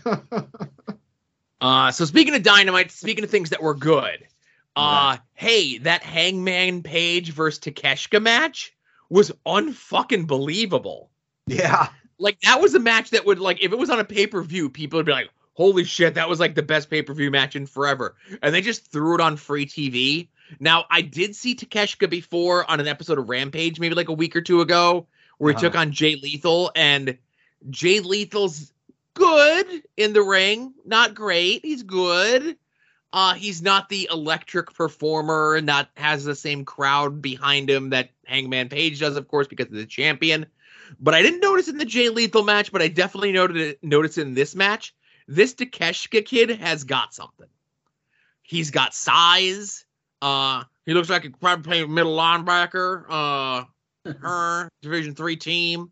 Uh, so speaking of Dynamite, speaking of things that were good, uh, hey, that Hangman Page versus Takeshita match was unfucking believable. yeah, Like that was a match that would like if it was on a pay per view, people would be like, "Holy shit, that was like the best pay per view match in forever," and they just threw it on free TV. Now, I did see Takeshita before on an episode of Rampage, maybe like a week or two ago, where he Uh-huh. took on Jay Lethal, and Jay Lethal's good in the ring, not great. He's good. Uh, he's not the electric performer, and not has the same crowd behind him that Hangman Page does, of course, because of the champion. But I didn't notice in the Jay Lethal match, but I definitely noted it, noticed in this match. This Takeshita kid has got something. He's got size. Uh, He looks like a probably play middle linebacker. Uh, her Division three team.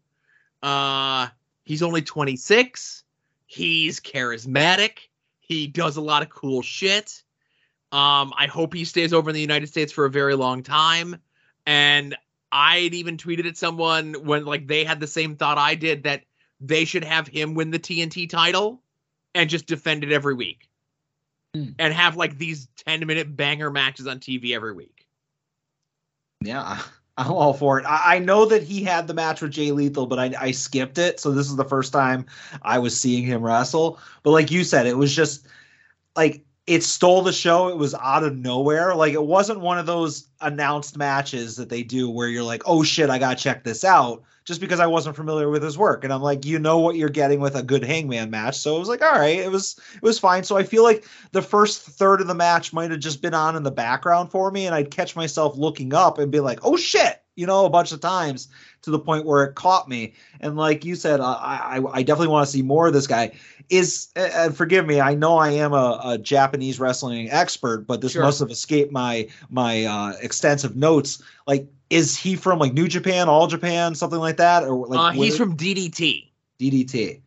Uh, he's only 26. He's charismatic. He does a lot of cool shit. Um, I hope he stays over in the United States for a very long time. And I'd even tweeted at someone when like they had the same thought I did that they should have him win the TNT title and just defend it every week. Hmm. And have like these 10 minute banger matches on TV every week. Yeah, I'm all for it. I, I know that he had the match with Jay Lethal, but I, I skipped it. So this is the first time I was seeing him wrestle. But like you said, it was just like it stole the show. It was out of nowhere. Like it wasn't one of those announced matches that they do where you're like, oh shit, I gotta check this out. Just because I wasn't familiar with his work. And I'm like, you know what you're getting with a good hangman match. So it was like, all right, it was it was fine. So I feel like the first third of the match might have just been on in the background for me, and I'd catch myself looking up and be like, oh shit, you know, a bunch of times to the point where it caught me. And like you said, I I, I definitely want to see more of this guy. Is and forgive me, I know I am a, a Japanese wrestling expert, but this Sure. must have escaped my my uh, extensive notes. Like, is he from like New Japan, All Japan, something like that, or like uh, he's from DDT. DDT?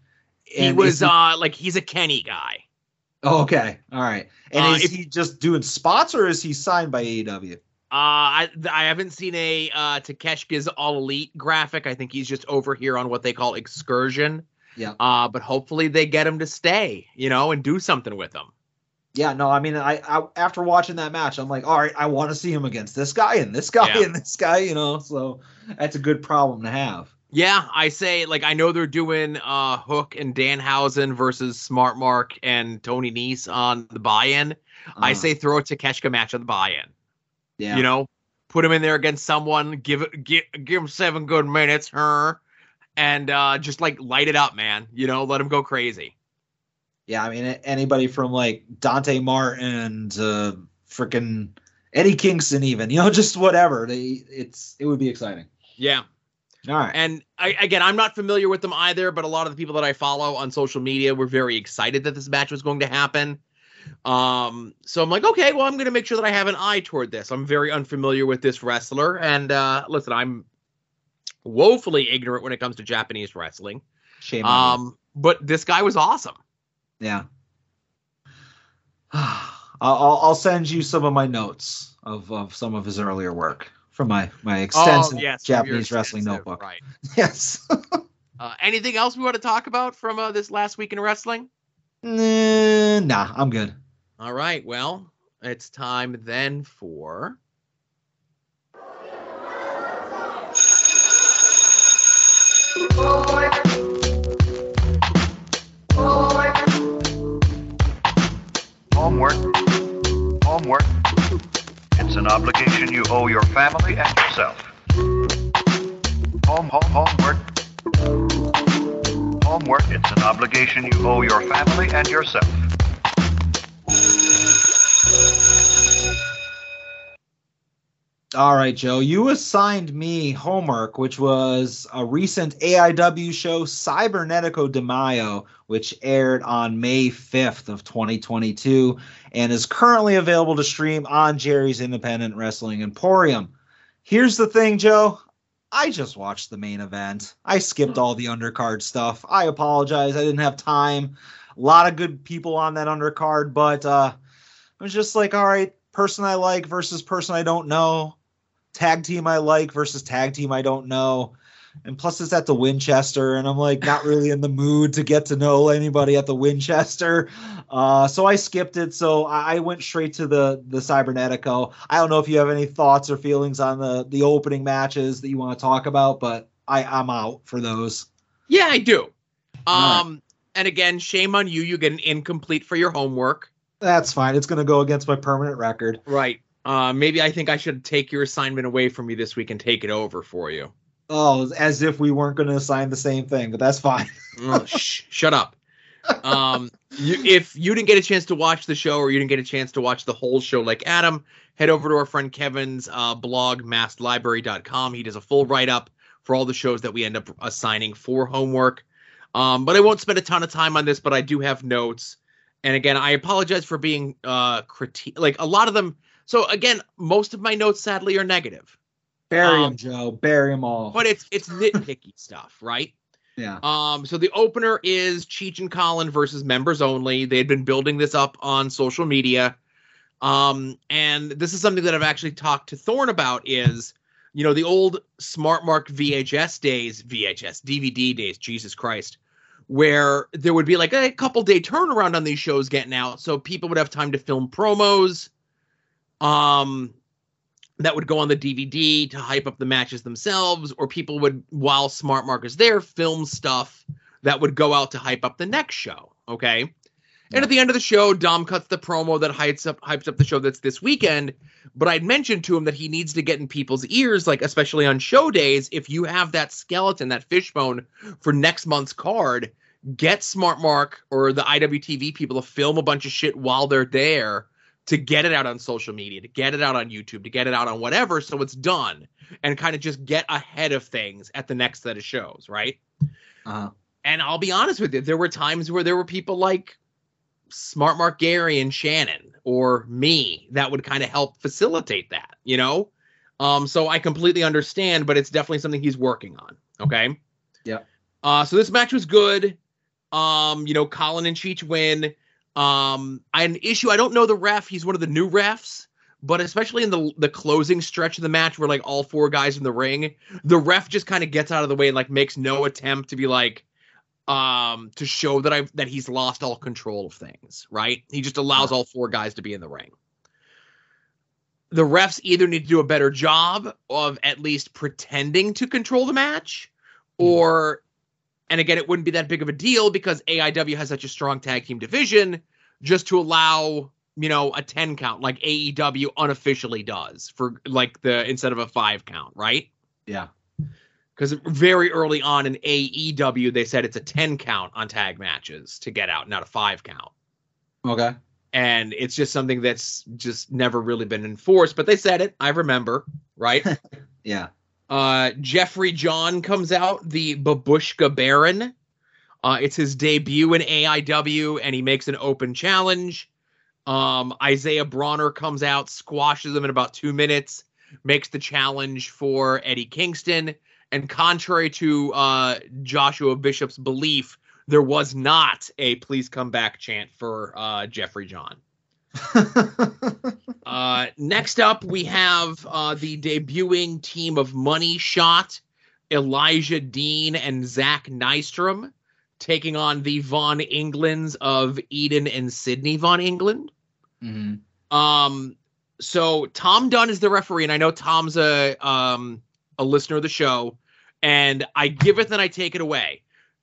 He was he- uh like he's a Kenny guy. oh, okay, all right. And uh, is if- he just doing spots, or is he signed by AEW? Uh, I I haven't seen a uh Takeshita's All Elite graphic. I think he's just over here on what they call Excursion. Yeah. Uh, but hopefully they get him to stay, you know, and do something with him. Yeah, no, I mean, I, I after watching that match, I'm like, all right, I want to see him against this guy and this guy Yeah. and this guy, you know. So that's a good problem to have. Yeah, I say like I know they're doing uh Hook and Danhausen versus Smart Mark and Tony Nese on the buy-in. I Uh, say throw a Takeshita match on the buy-in. Yeah, You know, put him in there against someone, give it give give him seven good minutes, her, and uh just like light it up, man. You know, let him go crazy. yeah. I mean, anybody from like Dante Martin to freaking Eddie Kingston, even, you know, just whatever. They, it's it would be exciting. Yeah. All right, And I, again, I'm not familiar with them either, but a lot of the people that I follow on social media were very excited that this match was going to happen. Um, so I'm like, okay, well, I'm going to make sure that I have an eye toward this. I'm very unfamiliar with this wrestler, and uh, listen, I'm woefully ignorant when it comes to Japanese wrestling. shame. on you. Um, but this guy was awesome. Yeah. I'll, I'll send you some of my notes of, of some of his earlier work from my my extensive oh, yes, Japanese wrestling notebook. Right. Yes. Uh, anything else we want to talk about from uh, this last week in wrestling? Nah, nah, I'm good. All right. Well, it's time then for. Homework. Homework. It's an obligation you owe your family and yourself. Home, home, homework. Homework. It's an obligation you owe your family and yourself. All right, Joe, you assigned me homework, which was a recent AIW show, Cybernetico de Mayo, which aired on May 5th of 2022 and is currently available to stream on Jerry's Independent Wrestling Emporium. Here's the thing, Joe. I just watched the main event. I skipped all the undercard stuff. I apologize. I didn't have time. A lot of good people on that undercard, but uh, I was just like, all right, person I like versus person I don't know. Tag team I like versus tag team I don't know. And plus it's at the Winchester, and I'm like not really in the mood to get to know anybody at the Winchester. Uh, so I skipped it. So I went straight to the the Cybernetico. I don't know if you have any thoughts or feelings on the the opening matches that you want to talk about, but I, I'm out for those. Yeah, I do. Um, and again, shame on you. You get an incomplete for your homework. That's fine. It's gonna go against my permanent record. Right. Uh, maybe I think I should take your assignment away from you this week and take it over for you. Oh, as if we weren't gonna assign the same thing, but that's fine. Oh, shh, shut up. Um, you, if you didn't get a chance to watch the show or you didn't get a chance to watch the whole show like Adam, head over to our friend Kevin's uh, blog, masslibrary.com. He does a full write up for all the shows that we end up assigning for homework. Um, but I won't spend a ton of time on this, but I do have notes. And again, I apologize for being uh critique like a lot of them So again, most of my notes sadly are negative, Bury Um, him, Joe. Bury him all. but it's it's nitpicky stuff, right? yeah. Um, so the opener is Cheech and Colin versus members only. They had been building this up on social media. Um, and this is something that I've actually talked to Thorn about is, you know, the old Smart Mark VHS days, VHS, DVD days, Jesus Christ, where there would be like a couple day turnaround on these shows getting out. So people would have time to film promos. Um, that would go on the DVD to hype up the matches themselves, or people would, while Smart Mark is there, film stuff that would go out to hype up the next show. Okay. And at the end of the show, Dom cuts the promo that hypes up hypes up the show that's this weekend. But I'd mentioned to him that he needs to get in people's ears, like especially on show days, if you have that skeleton, that fishbone for next month's card, get Smart Mark or the IWTV people to film a bunch of shit while they're there to get it out on social media, to get it out on YouTube, to get it out on whatever, so it's done, and kind of just get ahead of things at the next set of shows, right? Uh-huh. And I'll be honest with you, there were times where there were people like Smart Mark Gary and Shannon or me that would kind of help facilitate that, you know? Um, so I completely understand, but it's definitely something he's working on. Okay. Yeah. Uh, so this match was good. Um, you know, Colin and Cheech win. Um, I an issue. I don't know the ref. He's one of the new refs, but especially in the the closing stretch of the match where like all four guys in the ring, the ref just kind of gets out of the way and like makes no attempt to be like um to show that I that he's lost all control of things, right? He just allows all four guys to be in the ring. The refs either need to do a better job of at least pretending to control the match or and again it wouldn't be that big of a deal because AIW has such a strong tag team division just to allow you know a 10 count like AEW unofficially does for like the instead of a 5 count, right? Yeah. because very early on in AEW they said it's a 10 count on tag matches to get out, not a five count. Okay. And it's just something that's just never really been enforced, but they said it. I remember, right? Yeah. Uh, Jeffrey John comes out, the Babushka Baron. Uh, it's his debut in AIW, and he makes an open challenge. Um, Isaiah Broner comes out, squashes him in about two minutes, makes the challenge for Eddie Kingston. And contrary to uh, Joshua Bishop's belief, there was not a please come back chant for uh, Jeffrey John. Uh, next up, we have uh, the debuting team of Money Shot, Elijah Dean, and Zach Nystrom taking on the Von Englands of Eden and Sydney Von England. Mhm. Um, so Tom Dunn is the referee, and I know Tom's a um a listener of the show, and I give it, then I take it away.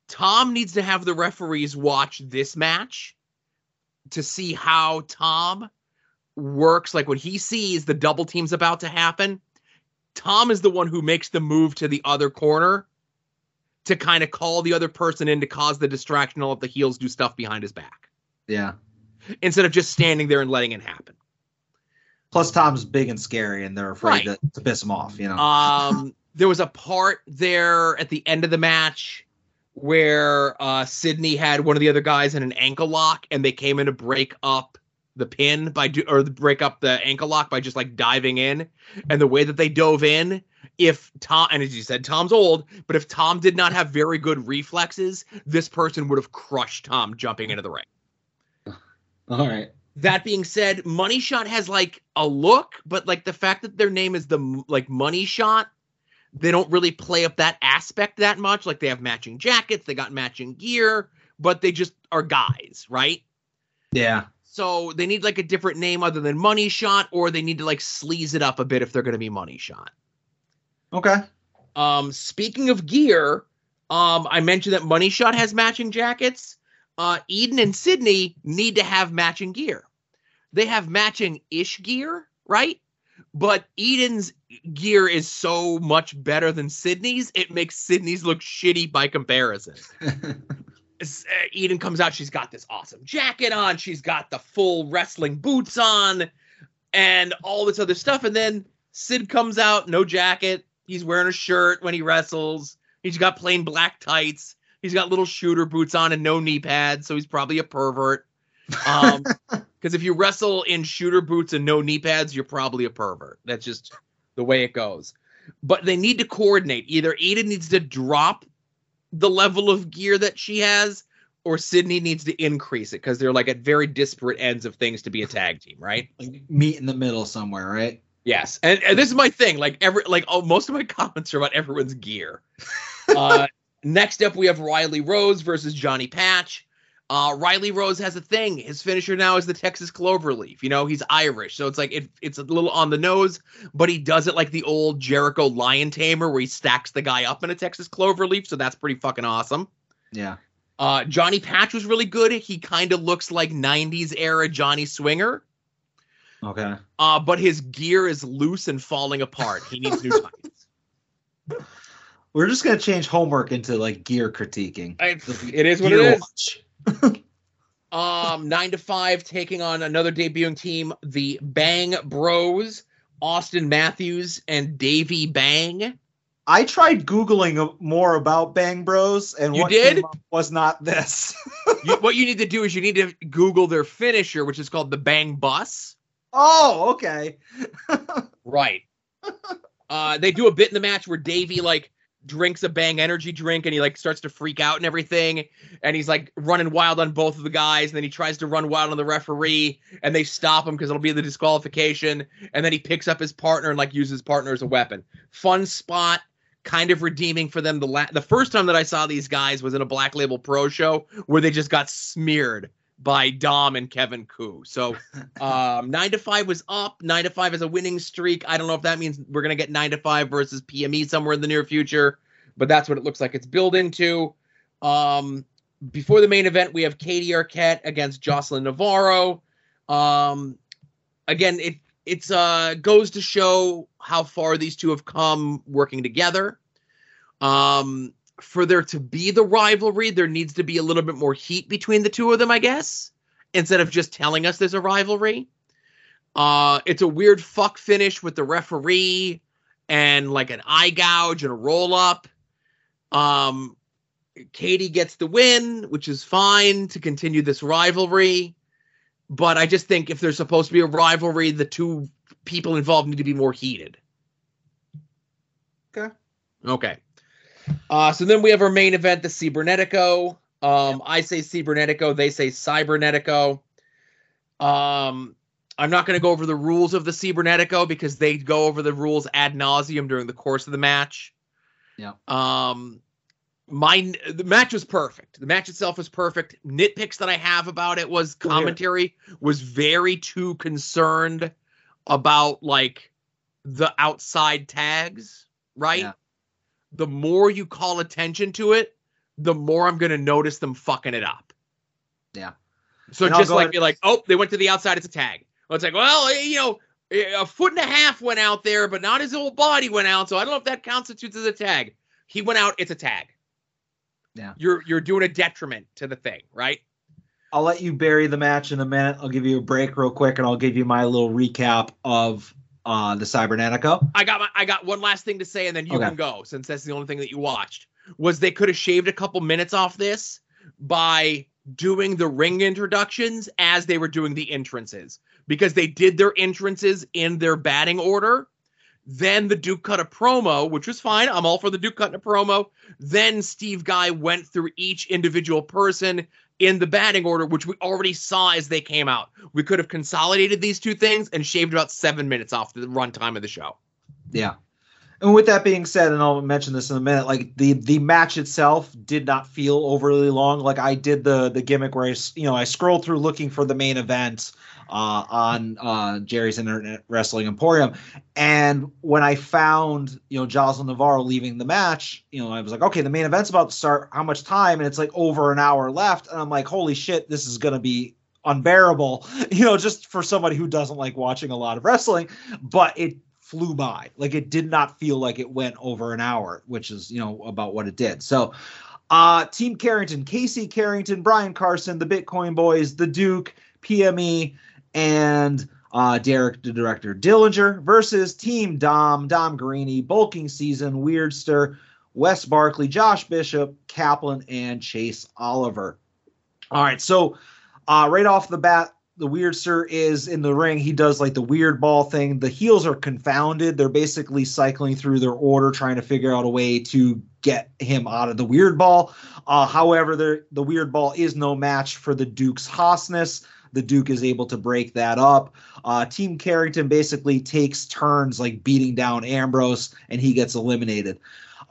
Tom needs to have the referees watch this match to see how Tom works. Like when he sees the double team's about to happen, Tom is the one who makes the move to the other corner to kind of call the other person in to cause the distraction and let the heels do stuff behind his back Yeah. instead of just standing there and letting it happen. Plus, Tom's big and scary, and they're afraid Right. to, to piss him off. You know. Um, there was a part there at the end of the match where uh, Sydney had one of the other guys in an ankle lock, and they came in to break up the pin by do or break up the ankle lock by just like diving in. And the way that they dove in, if Tom and as you said, Tom's old, but if Tom did not have very good reflexes, this person would have crushed Tom jumping into the ring. All right. That being said, Money Shot has like a look, but like the fact that their name is the like Money Shot, they don't really play up that aspect that much. Like they have matching jackets, they got matching gear, but they just are guys, right? Yeah. So they need like a different name other than Money Shot, or they need to like sleaze it up a bit if they're going to be Money Shot. Okay. Um, speaking of gear, um, I mentioned that Money Shot has matching jackets. Uh, Eden and Sydney need to have matching gear. They have matching ish gear, right? But Eden's gear is so much better than Sydney's, it makes Sydney's look shitty by comparison. Uh, Eden comes out, she's got this awesome jacket on, she's got the full wrestling boots on, and all this other stuff. And then Sid comes out, no jacket. He's wearing a shirt when he wrestles. He's got plain black tights. He's got little shooter boots on and no knee pads, so he's probably a pervert. Um, Because if you wrestle in shooter boots and no knee pads, you're probably a pervert. That's just the way it goes. But they need to coordinate. Either Ada needs to drop the level of gear that she has, or Sydney needs to increase it because they're like at very disparate ends of things to be a tag team, right? Like meet in the middle somewhere, right? Yes, and, and this is my thing. Like every like oh, most of my comments are about everyone's gear. Uh, next up, we have Riley Rose versus Johnny Patch. Uh, Riley Rose has a thing. His finisher now is the Texas Cloverleaf. You know, he's Irish, so it's like it, it's a little on the nose, but he does it like the old Jericho Lion Tamer, where he stacks the guy up in a Texas Cloverleaf. So that's pretty fucking awesome. Yeah. Uh, Johnny Patch was really good. He kind of looks like '90s era Johnny Swinger, Okay. uh, but his gear is loose and falling apart. He needs new tights. We're just gonna change homework into like gear critiquing. I- it is what it is. Watch. Um, nine to five taking on another debuting team, the Bang Bros, Austin Matthews and Davey Bang. I tried googling more about Bang Bros, and You what did? was not this. You, what you need to do is you need to Google their finisher, which is called the Bang Bus. oh, okay. Right. uh, they do a bit in the match where Davey like drinks a Bang energy drink and he like starts to freak out and everything, and he's like running wild on both of the guys, and then he tries to run wild on the referee, and they stop him because it'll be the disqualification, and then he picks up his partner and like uses his partner as a weapon. Fun spot. Kind of redeeming for them. The la- the first time that I saw these guys was in a Black Label Pro show where they just got smeared by Dom and Kevin Ku. So um, nine to five was up. Nine to five is a winning streak. I don't know if that means we're gonna get nine to five versus PME somewhere in the near future, but that's what it looks like it's built into. Um, before the main event, we have Katie Arquette against Jocelyn Navarro. Um, again, it it's uh goes to show how far these two have come working together. Um, for there to be the rivalry, there needs to be a little bit more heat between the two of them, I guess, instead of just telling us there's a rivalry. Uh, it's a weird fuck finish with the referee and like an eye gouge and a roll up. Um, Katie gets the win, which is fine to continue this rivalry. But I just think if there's supposed to be a rivalry, the two people involved need to be more heated. Okay. Okay. Uh, so then we have our main event, the Cybernetico. Um, I say Cybernetico, they say Cybernetico. Um, I'm not going to go over the rules of the Cybernetico because they go over the rules ad nauseum during the course of the match. Yeah. Um, my the match was perfect. The match itself was perfect. Nitpicks that I have about it was commentary was very too concerned about like the outside tags, right? Yeah. The more you call attention to it, the more I'm going to notice them fucking it up. Yeah. So And just like ahead- be like, oh, they went to the outside, it's a tag. Well, it's like, well, eh, you know, eh, a foot and a half went out there, but not his whole body went out, so I don't know if that constitutes as a tag. He went out, it's a tag. Yeah. You're you're doing a detriment to the thing, right? I'll let you bury the match in a minute. I'll give you a break real quick, and I'll give you my little recap of uh, the Cybernetico. I got my, I got one last thing to say, and then you Okay. can go since that's the only thing that you watched. Was they could have shaved a couple minutes off this by doing the ring introductions as they were doing the entrances because they did their entrances in their batting order. Then the Duke cut a promo, which was fine. I'm all for the Duke cutting a promo. Then Steve Guy went through each individual person in the batting order, which we already saw as they came out. We could have consolidated these two things and shaved about seven minutes off the runtime of the show. Yeah. And with that being said, and I'll mention this in a minute, like the the match itself did not feel overly long. Like I did the the gimmick where I you know I scrolled through looking for the main event uh, on uh, Jerry's Internet Wrestling Emporium, and when I found you know Jocelyn Navarro leaving the match, you know I was like, okay, the main event's about to start. How much time? And it's like over an hour left, and I'm like, holy shit, this is gonna be unbearable, you know, just for somebody who doesn't like watching a lot of wrestling. But it flew by. Like it did not feel like it went over an hour, which is, you know, about what it did. So, uh, Team Carrington, Casey Carrington, Brian Carson, the Bitcoin Boys, the Duke, PME, and uh, Derek, the director, Dillinger versus Team Dom, Dom Garini, Bulking Season, Weirdster, Wes Barkley, Josh Bishop, Kaplan, and Chase Oliver. All right, so uh, right off the bat, the weirdster is in the ring. He does like the weird ball thing. The heels are confounded. They're basically cycling through their order, trying to figure out a way to get him out of the weird ball. Uh, however, the the weird ball is no match for the Duke's Haasness. The Duke is able to break that up. Uh, Team Carrington basically takes turns like beating down Ambrose, and he gets eliminated.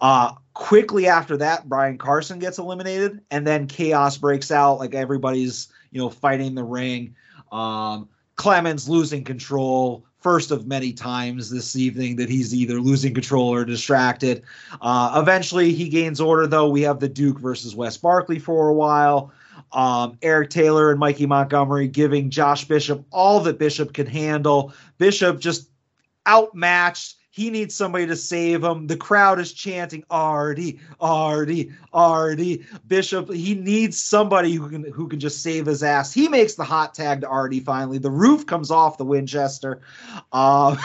Uh, quickly after that, Brian Carson gets eliminated, and then chaos breaks out. Like everybody's, you know, fighting the ring. Um, Clemens losing control, first of many times this evening that he's either losing control or distracted. Uh, eventually, he gains order, though. We have the Duke versus Wes Barkley for a while. Um, Eric Taylor and Mikey Montgomery giving Josh Bishop all that Bishop can handle. Bishop just outmatched. He needs somebody to save him. The crowd is chanting Artie, Artie, Artie. Bishop, he needs somebody who can who can just save his ass. He makes the hot tag to Artie finally. The roof comes off the Winchester. Uh,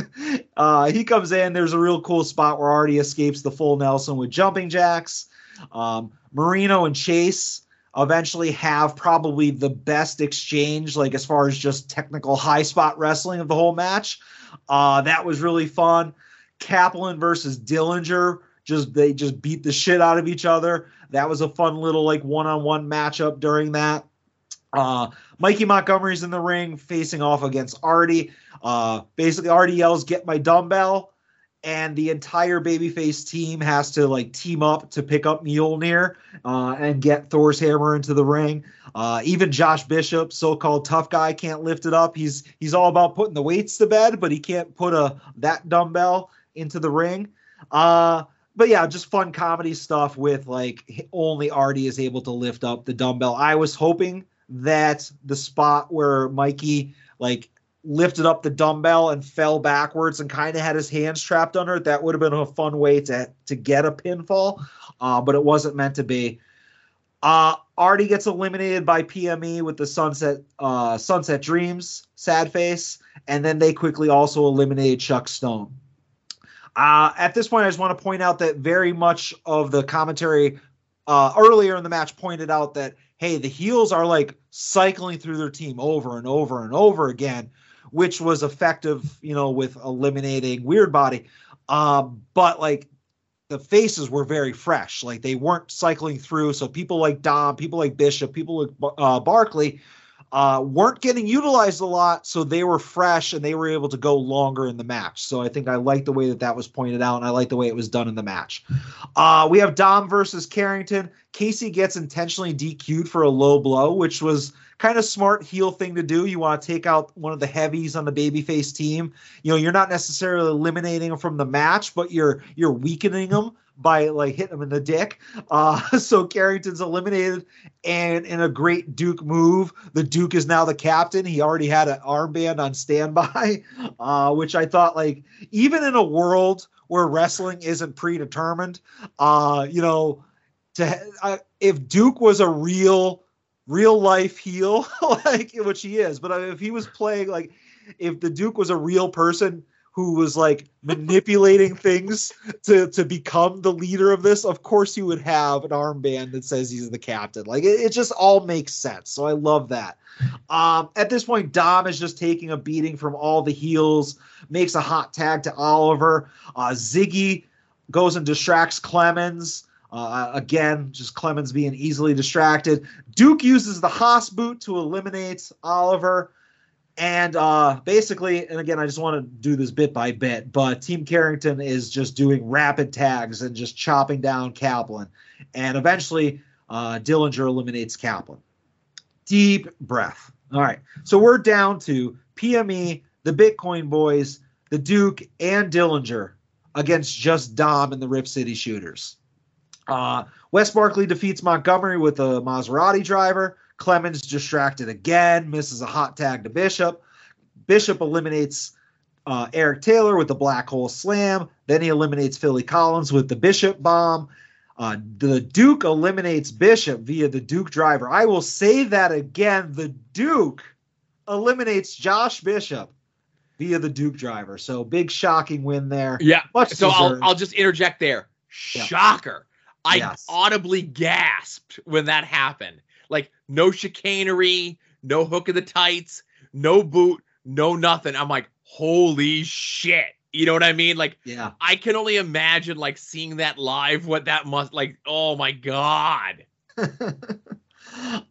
uh, he comes in. There's a real cool spot where Artie escapes the full Nelson with jumping jacks. Um, Marino and Chase eventually have probably the best exchange, like as far as just technical high spot wrestling of the whole match. Uh, that was really fun. Kaplan versus Dillinger, just they just beat the shit out of each other. That was a fun little like one on one matchup during that. Uh, Mikey Montgomery's in the ring facing off against Artie. Uh, basically, Artie yells, "Get my dumbbell!" And the entire babyface team has to like team up to pick up Mjolnir uh, and get Thor's hammer into the ring. Uh, even Josh Bishop, so-called tough guy, can't lift it up. He's he's all about putting the weights to bed, but he can't put a that dumbbell into the ring. Uh, but yeah, just fun comedy stuff with like only Artie is able to lift up the dumbbell. I was hoping that the spot where Mikey like lifted up the dumbbell and fell backwards and kind of had his hands trapped under it. That would have been a fun way to to get a pinfall, uh, but it wasn't meant to be. Uh, Artie gets eliminated by PME with the Sunset uh, Sunset Dreams, sad face, and then they quickly also eliminated Chuck Stone. Uh, at this point, I just want to point out that very much of the commentary uh, earlier in the match pointed out that hey, the heels are like cycling through their team over and over and over again, which was effective, you know, with eliminating Weird Body. Um, but like the faces were very fresh, like they weren't cycling through. So people like Dom, people like Bishop, people like uh, Barkley uh, weren't getting utilized a lot, so they were fresh and they were able to go longer in the match. So I think I like the way that that was pointed out, and I like the way it was done in the match. Uh, we have Dom versus Carrington. Casey gets intentionally DQ'd for a low blow, which was kind of smart heel thing to do. You want to take out one of the heavies on the babyface team. You know, you're not necessarily eliminating them from the match, but you're you're weakening them by like hitting him in the dick. Uh, so Carrington's eliminated, and in a great Duke move, the Duke is now the captain. He already had an armband on standby, uh, which I thought like even in a world where wrestling isn't predetermined, uh, you know, to uh, if Duke was a real real life heel, like which he is, but if he was playing like if the Duke was a real person who was like manipulating things to to become the leader of this, of course he would have an armband that says he's the captain. Like it, it just all makes sense. So I love that. Um, at this point, Dom is just taking a beating from all the heels, makes a hot tag to Oliver. Uh, Ziggy goes and distracts Clemens. Uh, again, just Clemens being easily distracted. Duke uses the Haas boot to eliminate Oliver. And uh, basically, and again, I just want to do this bit by bit, but Team Carrington is just doing rapid tags and just chopping down Kaplan. And eventually, uh, Dillinger eliminates Kaplan. Deep breath. All right. So we're down to PME, the Bitcoin Boys, the Duke, and Dillinger against just Dom and the Rip City Shooters. Uh, Wes Barkley defeats Montgomery with a Maserati driver. Clemens distracted again, misses a hot tag to Bishop. Bishop eliminates uh, Eric Taylor with the black hole slam. Then he eliminates Philly Collins with the Bishop bomb. Uh, the Duke eliminates Bishop via the Duke driver. I will say that again. The Duke eliminates Josh Bishop via the Duke driver. So big shocking win there. Yeah. Much so I'll. I'll just interject there. Shocker. I Yes. audibly gasped when that happened. Like no chicanery, no hook of the tights, no boot, no nothing. I'm like, holy shit. You know what I mean? Like, Yeah. I can only imagine like seeing that live, what that must like. Oh my god.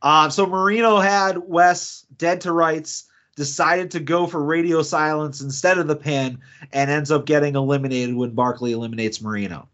um, so Marino had Wes dead to rights, decided to go for radio silence instead of the pin, and ends up getting eliminated when Barkley eliminates Marino.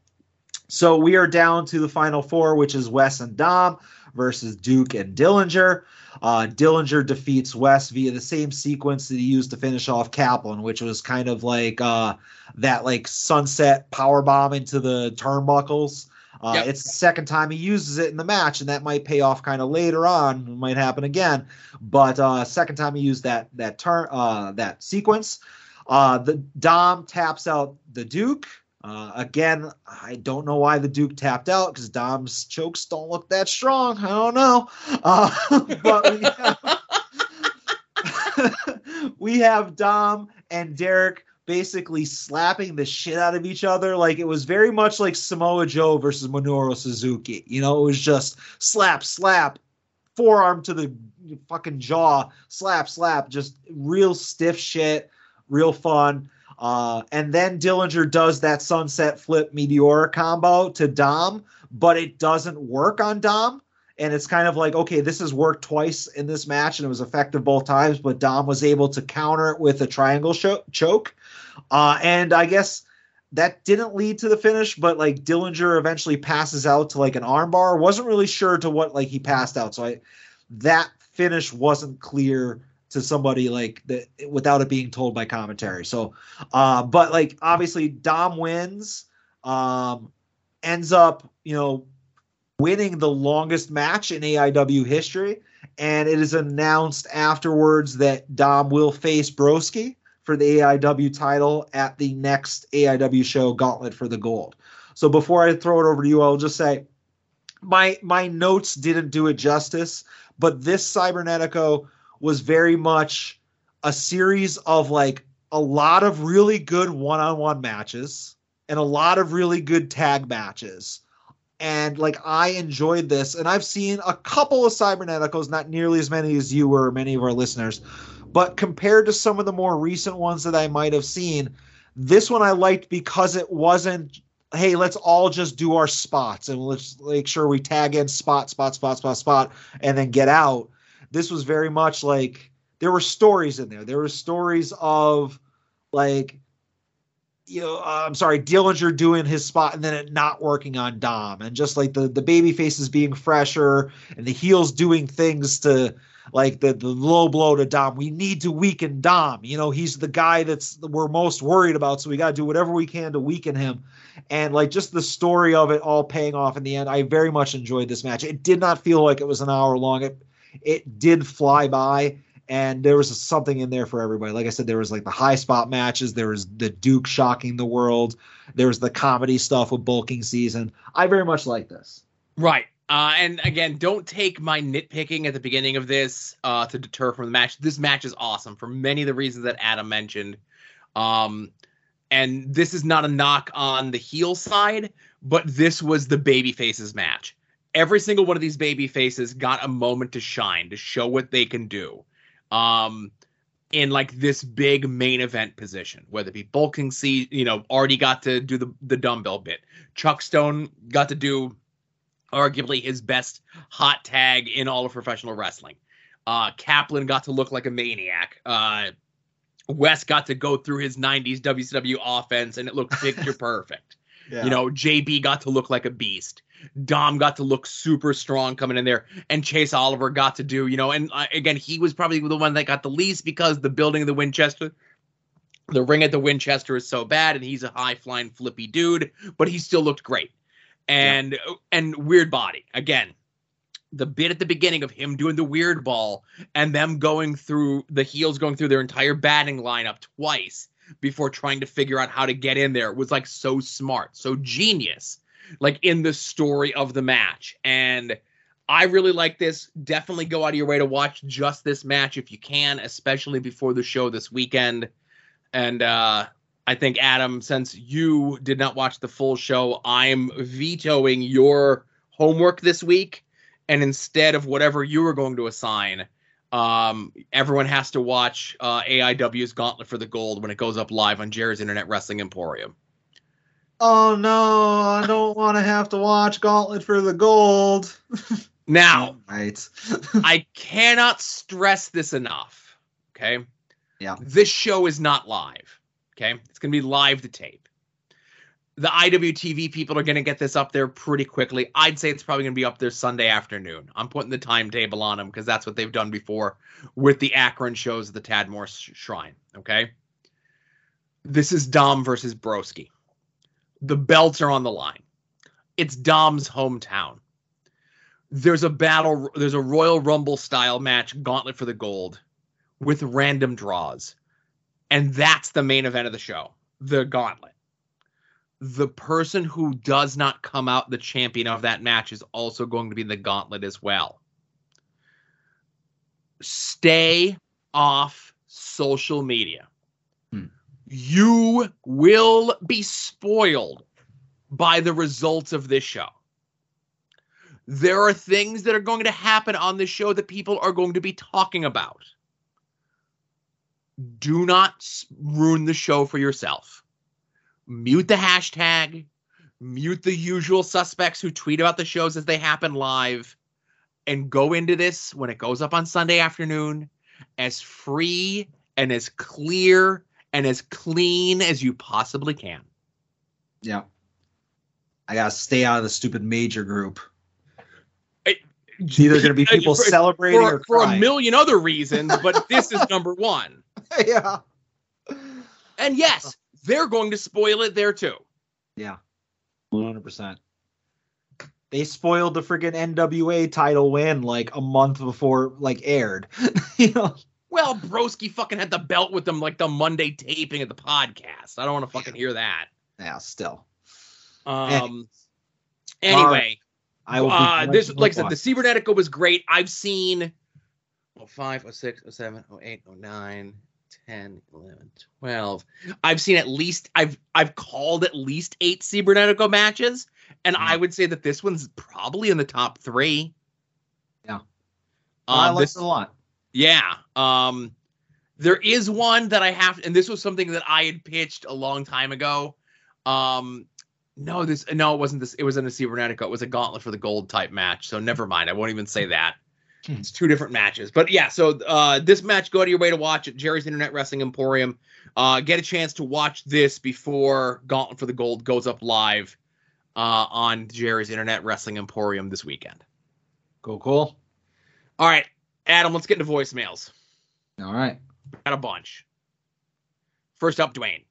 So we are down to the final four, which is Wes and Dom versus Duke and Dillinger. Uh, Dillinger defeats Wes via the same sequence that he used to finish off Kaplan, which was kind of like uh, that like sunset power bomb into the turnbuckles. Uh, Yep. It's the second time he uses it in the match, and that might pay off kind of later on. It might happen again, but uh, second time he used that that turn uh, that sequence. Uh, the Dom taps out the Duke. Uh, again, I don't know why the Duke tapped out because Dom's chokes don't look that strong. I don't know. Uh, but we have, we have Dom and Derek basically slapping the shit out of each other. Like it was very much like Samoa Joe versus Minoru Suzuki. You know, it was just slap, slap, forearm to the fucking jaw, slap, slap, just real stiff shit, real fun. Uh, and then Dillinger does that sunset flip meteor combo to Dom, but it doesn't work on Dom. And it's kind of like, okay, this has worked twice in this match and it was effective both times, but Dom was able to counter it with a triangle choke. Uh, and I guess that didn't lead to the finish, but like Dillinger eventually passes out to like an armbar. Wasn't really sure to what like he passed out. So I that finish wasn't clear to somebody like that without it being told by commentary. So uh but like obviously Dom wins, um ends up, you know, winning the longest match in AIW history. And it is announced afterwards that Dom will face Broski for the AIW title at the next AIW show, Gauntlet for the Gold. So before I throw it over to you, I'll just say my my notes didn't do it justice, but this Cybernetico was very much a series of like a lot of really good one-on-one matches and a lot of really good tag matches. And like I enjoyed this, and I've seen a couple of cyberneticals, not nearly as many as you or many of our listeners, but compared to some of the more recent ones that I might have seen, this one I liked because it wasn't, hey, let's all just do our spots and let's make sure we tag in spot, spot, spot, spot, spot, and then get out. This was very much like there were stories in there. There were stories of like, you know, uh, I'm sorry, Dillinger doing his spot and then it not working on Dom, and just like the the baby faces being fresher and the heels doing things to like the the low blow to Dom. We need to weaken Dom. You know, he's the guy that's we're most worried about, so we got to do whatever we can to weaken him. And like just the story of it all paying off in the end, I very much enjoyed this match. It did not feel like it was an hour long. It it did fly by. And there was something in there for everybody. Like I said, there was like the high spot matches. There was the Duke shocking the world. There was the comedy stuff with bulking season. I very much like this. Right. Uh, and again, don't take my nitpicking at the beginning of this uh, to deter from the match. This match is awesome for many of the reasons that Adam mentioned. Um, and this is not a knock on the heel side, but this was the baby faces match. Every single one of these baby faces got a moment to shine to show what they can do. Um, in like this big main event position, whether it be bulking C, you know, already got to do the the dumbbell bit. Chuck Stone got to do arguably his best hot tag in all of professional wrestling. Uh, Kaplan got to look like a maniac. Uh, Wes got to go through his 90s WCW offense and it looked picture perfect. Yeah. You know, JB got to look like a beast. Dom got to look super strong coming in there, and Chase Oliver got to do, you know, and uh, again, he was probably the one that got the least because the building of the Winchester, the ring at the Winchester is so bad, and he's a high flying flippy dude, but he still looked great. And and weird body again. The bit at the beginning of him doing the weird ball and them going through the heels going through their entire batting lineup twice before trying to figure out how to get in there was like so smart, so genius, like in the story of the match. And I really like this. Definitely go out of your way to watch just this match if you can, especially before the show this weekend. And uh I think Adam, since you did not watch the full show, I'm vetoing your homework this week. And instead of whatever you were going to assign, Um, everyone has to watch uh, AIW's Gauntlet for the Gold when it goes up live on Jerry's Internet Wrestling Emporium. Oh no, I don't want to have to watch Gauntlet for the gold. Now, right. I cannot stress this enough. Okay. Yeah. This show is not live. Okay. It's going to be live to tape. The IWTV people are going to get this up there pretty quickly. I'd say it's probably going to be up there Sunday afternoon. I'm putting the timetable on them because that's what they've done before with the Akron shows at the Tadmor Sh- Shrine. Okay. This is Dom versus Broski. The belts are on the line. It's Dom's hometown there's a battle there's a royal rumble style match gauntlet for the gold with random draws and that's the main event of the show the gauntlet the person who does not come out the champion of that match is also going to be the gauntlet as well stay off social media. You will be spoiled by the results of this show there are things that are going to happen on this show that people are going to be talking about. Do not ruin the show for yourself. Mute the hashtag, mute the usual suspects who tweet about the shows as they happen live, and go into this when it goes up on Sunday afternoon as free and as clear and as clean as you possibly can. Yeah. I gotta stay out of the stupid major group. It's either gonna be people For- celebrating for, or for a million other reasons, but this is number one. yeah. And yes, they're going to spoil it there too. Yeah. One hundred percent. They spoiled the freaking NWA title win like a month before like aired. you know. Well, Broski fucking had the belt with them like the Monday taping of the podcast. I don't want to fucking hear that. Yeah, still. Um. Anyway, I will uh, this like I said, the. Cybernetica was great. I've seen oh five, oh six, oh seven, oh eight, oh nine, 10, 11, 12. I've seen at least I've I've called at least eight Cybernetica matches, and I would say that this one's probably in the top three. Yeah. Um, I like this, it a lot. Yeah. Um there is one that I have and this was something that I had pitched a long time ago. Um no, this no, it wasn't this. It was in a Cybernetica. It was a gauntlet for the gold type match. So never mind. I won't even say that. Hmm. It's two different matches. But yeah, so uh this match, go to your way to watch it. Jerry's Internet Wrestling Emporium. Uh get a chance to watch this before Gauntlet for the Gold goes up live uh on Jerry's Internet Wrestling Emporium this weekend. Cool, cool. All right, Adam, let's get into voicemails. All right. Got a bunch. First up, Dwayne.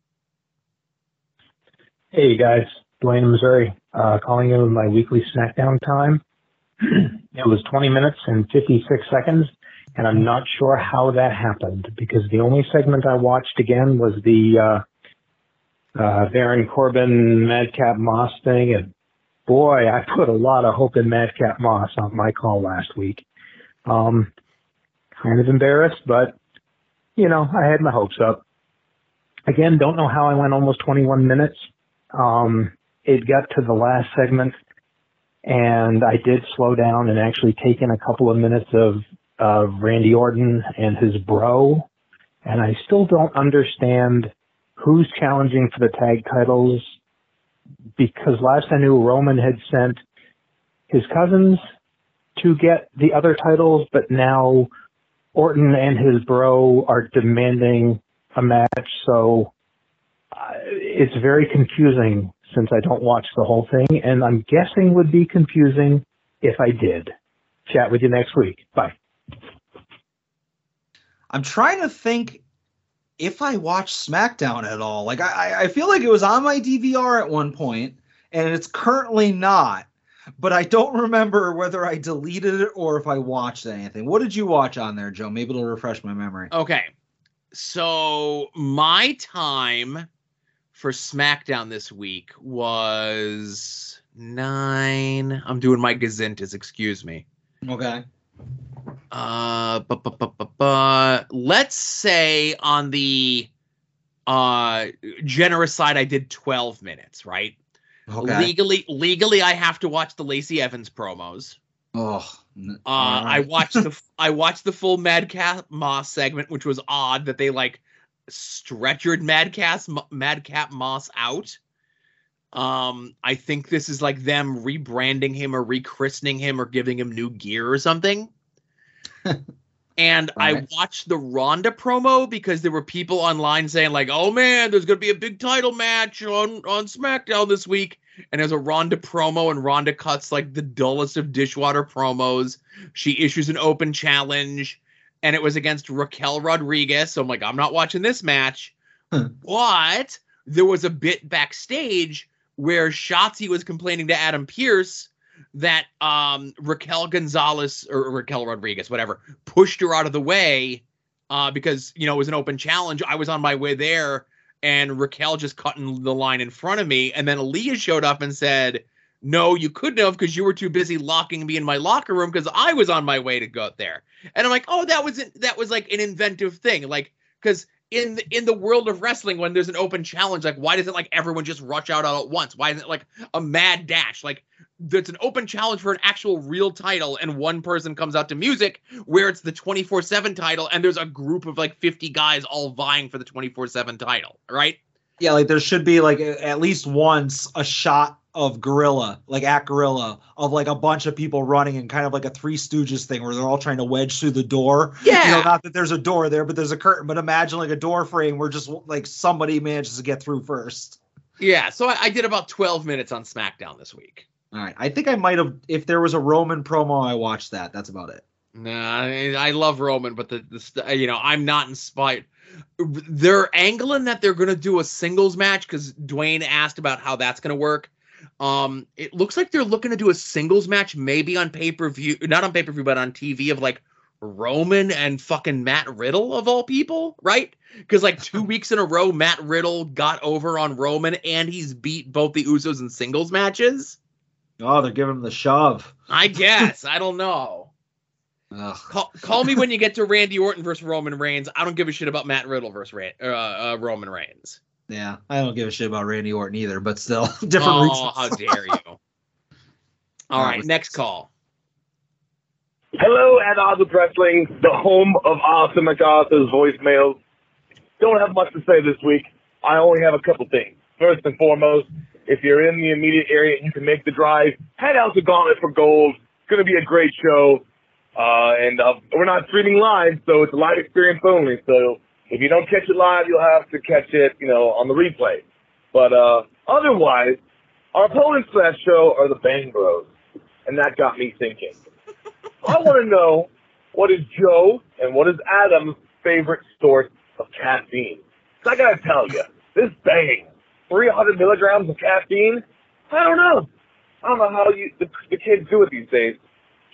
Hey guys, Dwayne in Missouri, uh, calling in with my weekly SmackDown time. it was 20 minutes and 56 seconds, and I'm not sure how that happened because the only segment I watched again was the uh, uh, Baron Corbin Madcap Moss thing, and boy, I put a lot of hope in Madcap Moss on my call last week. Um, kind of embarrassed, but you know, I had my hopes up. Again, don't know how I went almost 21 minutes. Um, it got to the last segment and I did slow down and actually take in a couple of minutes of, of Randy Orton and his bro. And I still don't understand who's challenging for the tag titles because last I knew Roman had sent his cousins to get the other titles, but now Orton and his bro are demanding a match. So uh, it's very confusing since I don't watch the whole thing, and I'm guessing would be confusing if I did. Chat with you next week. Bye. I'm trying to think if I watched SmackDown at all. Like I, I- I feel like it was on my DVR at one point, and it's currently not. But I don't remember whether I deleted it or if I watched anything. What did you watch on there, Joe? Maybe it'll refresh my memory. Okay. So my time for SmackDown this week was nine. I'm doing my gazintas, excuse me. Okay. Uh, bu- bu- bu- bu- bu- let's say on the uh generous side, I did 12 minutes, right? Okay. Legally, legally, I have to watch the Lacey Evans promos. Oh, Uh, I watched the I watched the full Madcap Moss segment, which was odd that they like stretchered Madcap Madcap Moss out. Um, I think this is like them rebranding him or rechristening him or giving him new gear or something. and I watched the Ronda promo because there were people online saying like, "Oh man, there's gonna be a big title match on on SmackDown this week." And there's a Ronda promo, and Ronda cuts like the dullest of dishwater promos. She issues an open challenge, and it was against Raquel Rodriguez. So I'm like, I'm not watching this match. but there was a bit backstage where Shotzi was complaining to Adam Pearce that um, Raquel Gonzalez or Raquel Rodriguez, whatever, pushed her out of the way uh, because you know it was an open challenge. I was on my way there, and Raquel just cut in the line in front of me, and then Aliyah showed up and said, "No, you couldn't have because you were too busy locking me in my locker room because I was on my way to go there." And I'm like, "Oh, that was that was like an inventive thing, like because." In the, in the world of wrestling, when there's an open challenge, like why doesn't like everyone just rush out all at once? Why isn't it like a mad dash? Like there's an open challenge for an actual real title and one person comes out to music where it's the 24/7 title and there's a group of like 50 guys all vying for the 24/7 title, right? yeah, like there should be like at least once a shot of Gorilla, like at Gorilla, of like a bunch of people running and kind of like a Three Stooges thing where they're all trying to wedge through the door. Yeah. You know, not that there's a door there, but there's a curtain. But imagine like a door frame where just like somebody manages to get through first. Yeah, so I, I did about 12 minutes on SmackDown this week. All right. I think I might have, if there was a Roman promo, I watched that. That's about it. Nah, I, I love Roman, but the, the uh, you know I'm not inspired. They're angling that they're gonna do a singles match because Dwayne asked about how that's gonna work. Um, it looks like they're looking to do a singles match, maybe on pay per view, not on pay per view, but on TV of like Roman and fucking Matt Riddle of all people, right? Because like two weeks in a row, Matt Riddle got over on Roman and he's beat both the Usos in singles matches. Oh, they're giving him the shove. I guess I don't know. Call, call me when you get to Randy Orton versus Roman Reigns. I don't give a shit about Matt Riddle versus Ran- uh, uh, Roman Reigns. Yeah, I don't give a shit about Randy Orton either, but still, different oh, reasons. how dare you! All right, next call. Hello at Odds with Wrestling, the home of Awesome MacArthur's voicemails. Don't have much to say this week. I only have a couple things. First and foremost, if you're in the immediate area and you can make the drive, head out to Gauntlet for Gold. It's going to be a great show. Uh, and uh, we're not streaming live, so it's a live experience only. So if you don't catch it live, you'll have to catch it, you know, on the replay. But uh, otherwise, our opponents for that show are the Bang Bros, and that got me thinking. I want to know what is Joe and what is Adam's favorite source of caffeine. I gotta tell you, this Bang, 300 milligrams of caffeine. I don't know. I don't know how you the, the kids do it these days,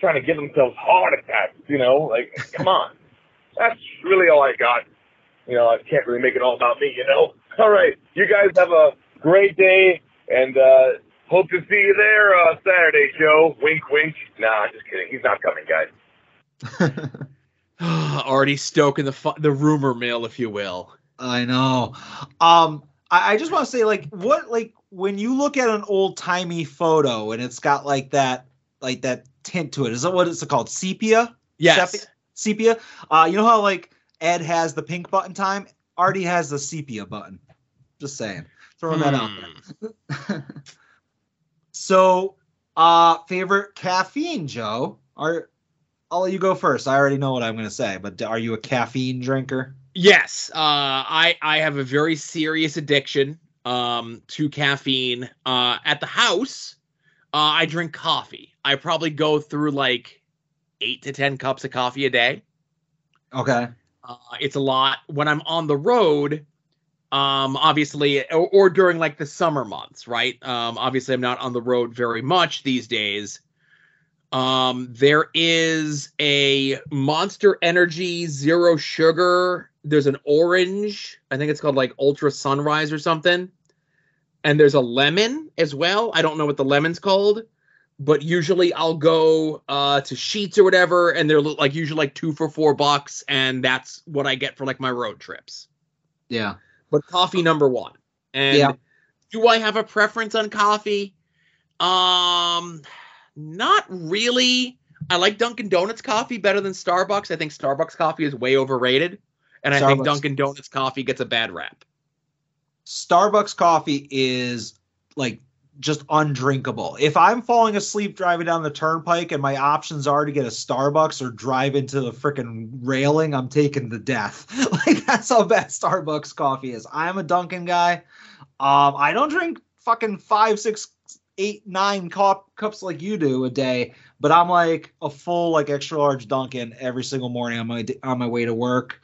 trying to give themselves heart attacks. You know, like come on. That's really all I got. You know, I can't really make it all about me. You know. All right, you guys have a great day, and uh, hope to see you there uh, Saturday, Joe. Wink, wink. Nah, just kidding. He's not coming, guys. Already stoking the fu- the rumor mill, if you will. I know. Um, I, I just want to say, like, what, like, when you look at an old timey photo and it's got like that, like that tint to it, is that what it's called? Sepia? Yes. Sepia? Sepia? Uh, you know how like Ed has the pink button time? Artie has the sepia button. Just saying. Throwing that out there. Hmm. So, uh, favorite caffeine, Joe? Are I'll let you go first. I already know what I'm going to say, but are you a caffeine drinker? Yes, uh, I I have a very serious addiction um, to caffeine. Uh, at the house, uh, I drink coffee. I probably go through like eight to ten cups of coffee a day. Okay. Uh, it's a lot when I'm on the road. Um, obviously, or, or during like the summer months, right? Um, obviously, I'm not on the road very much these days. Um, there is a Monster Energy Zero Sugar. There's an orange. I think it's called like Ultra Sunrise or something. And there's a lemon as well. I don't know what the lemon's called, but usually I'll go uh, to Sheets or whatever, and they're like usually like two for four bucks, and that's what I get for like my road trips. Yeah. But coffee number one. And Yeah. do I have a preference on coffee? Um, not really. I like Dunkin' Donuts coffee better than Starbucks. I think Starbucks coffee is way overrated, and I think Dunkin' Donuts coffee gets a bad rap. Starbucks coffee is like just undrinkable. If I'm falling asleep driving down the turnpike and my options are to get a Starbucks or drive into the freaking railing, I'm taking the death. like that's how bad Starbucks coffee is. I'm a Dunkin' guy. Um, I don't drink fucking five, six, eight, nine cup, cups like you do a day, but I'm like a full like extra large Dunkin' every single morning on my on my way to work.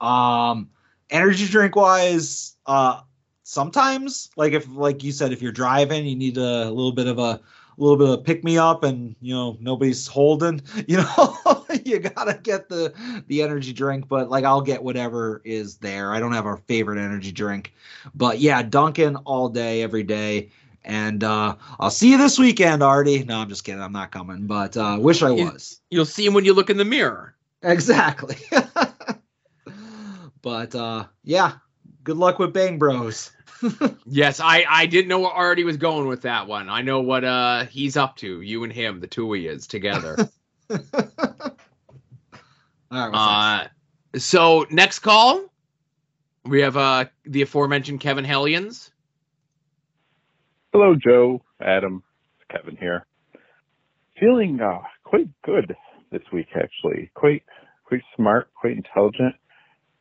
Um, energy drink wise, uh, sometimes like if like you said if you're driving you need a, little bit of a, little bit of pick me up and you know nobody's holding you know you gotta get the the energy drink but like i'll get whatever is there. I don't have a favorite energy drink but yeah dunkin all day every day and uh i'll see you this weekend artie. No i'm just kidding. I'm not coming but uh wish i was. You'll see him when you look in the mirror. exactly. But uh yeah good luck with bang bros Yes, I I didn't know where Artie was going with that one. I know what uh he's up to. You and him, the two of yous together. all right what's next? uh, so next call, we have uh the aforementioned Kevin Hellions. Hello, Joe, Adam, Kevin here. Feeling uh, quite good this week, actually. Quite, quite smart, quite intelligent.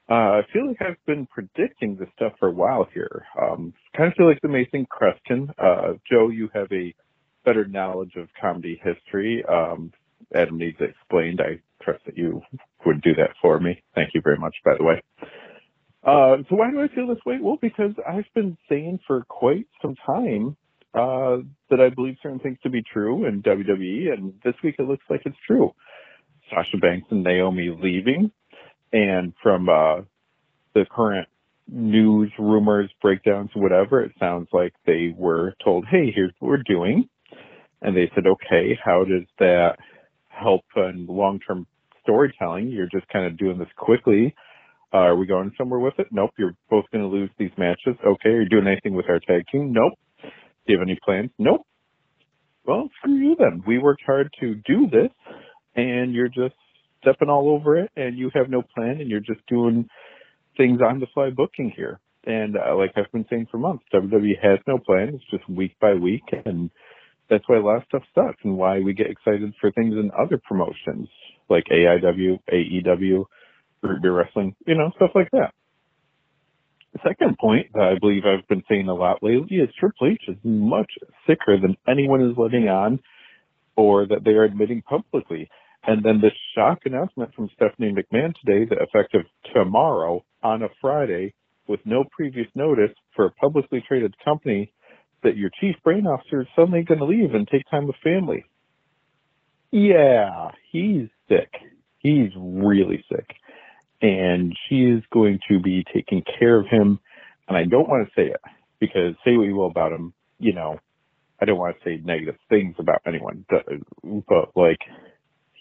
Uh, I feel like I've been predicting this stuff for a while here. Um, kind of feel like the amazing Kreskin. Uh, Joe, you have a better knowledge of comedy history. Um, Adam needs explained. I trust that you would do that for me. Thank you very much, by the way. Uh, so why do I feel this way? Well, because I've been saying for quite some time uh, that I believe certain things to be true in WWE, and this week it looks like it's true. Sasha Banks and Naomi leaving, and from uh, the current news, rumors, breakdowns, whatever, it sounds like they were told, "Hey, here's what we're doing," and they said, "Okay, how does that help in long-term storytelling? You're just kind of doing this quickly." Uh, are we going somewhere with it? Nope. You're both going to lose these matches. Okay. Are you doing anything with our tag team? Nope. Do you have any plans? Nope. Well, screw you then. We worked hard to do this, and you're just stepping all over it, and you have no plan, and you're just doing things on the fly booking here. And uh, like I've been saying for months, WWE has no plan. It's just week by week, and that's why a lot of stuff sucks, and why we get excited for things in other promotions like AIW, AEW, Root Beer Wrestling, you know, stuff like that. The second point that I believe I've been saying a lot lately is Triple H is much sicker than anyone is letting on or that they are admitting publicly. And then the shock announcement from Stephanie McMahon today that effective tomorrow on a Friday with no previous notice for a publicly traded company that your chief brain officer is suddenly going to leave and take time with family. Yeah, he's sick. He's really sick and she is going to be taking care of him. And I don't want to say it because say what you will about him, you know, I don't want to say negative things about anyone, but, but like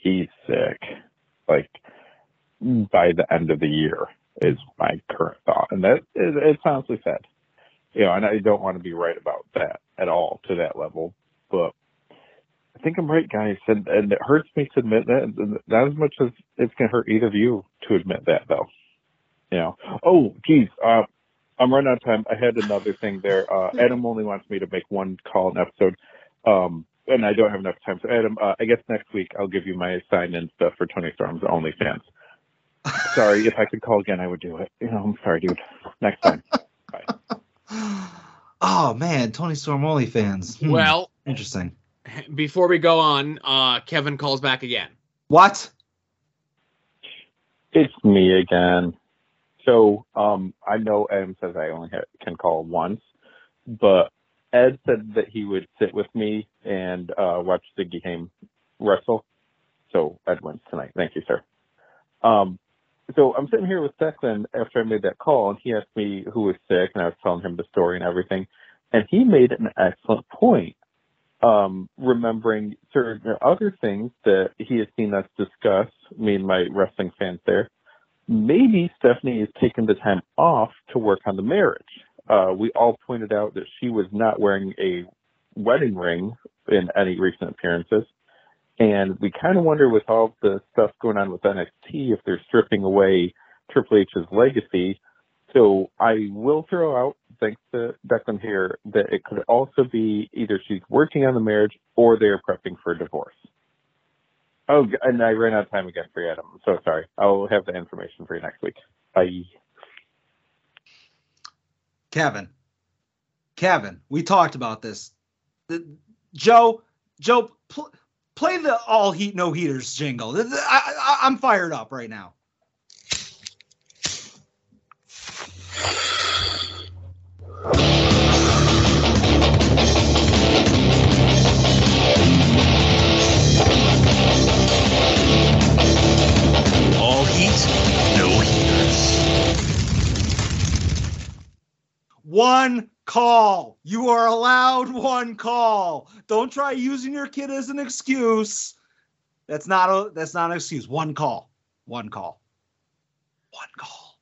he's sick. Like by the end of the year is my current thought, and that it, it's honestly sad. You know, and I don't want to be right about that at all to that level, but I think I'm right, guys, and, and it hurts me to admit that. Not as much as it's gonna hurt either of you to admit that, though. You know. Oh, geez, uh, I'm running out of time. I had another thing there. Uh, Adam only wants me to make one call an episode, um, and I don't have enough time. So, Adam, uh, I guess next week I'll give you my sign-in stuff for Toni Storm's OnlyFans. sorry, if I could call again, I would do it. You know, I'm sorry, dude. Next time. Bye. Oh man toni storm only fans Hmm, Well, interesting before we go on, uh Kevin calls back again. what It's me again. So um, I know Adam says I only ha can call once, but Ed said that he would sit with me and uh, watch Ziggy Haim wrestle. So Ed wins tonight. Thank you, sir. Um, so I'm sitting here with Declan after I made that call, and he asked me who was sick, and I was telling him the story and everything. And he made an excellent point, um, remembering certain other things that he has seen us discuss, me and my wrestling fans there. Maybe Stephanie is taking the time off to work on the marriage. Uh, we all pointed out that she was not wearing a wedding ring in any recent appearances. And we kind of wonder with all the stuff going on with NXT if they're stripping away Triple H's legacy. So I will throw out, thanks to Declan here, that it could also be either she's working on the marriage or they're prepping for a divorce. Oh, and I ran out of time again for you, Adam. I'm so sorry. I'll have the information for you next week. Bye. Kevin, Kevin, we talked about this. The- Joe, Joe, pl- play the all heat no heaters jingle. I, I'm fired up right now. One call. You are allowed one call. Don't try using your kid as an excuse. That's not a that's not an excuse. One call. One call. One call.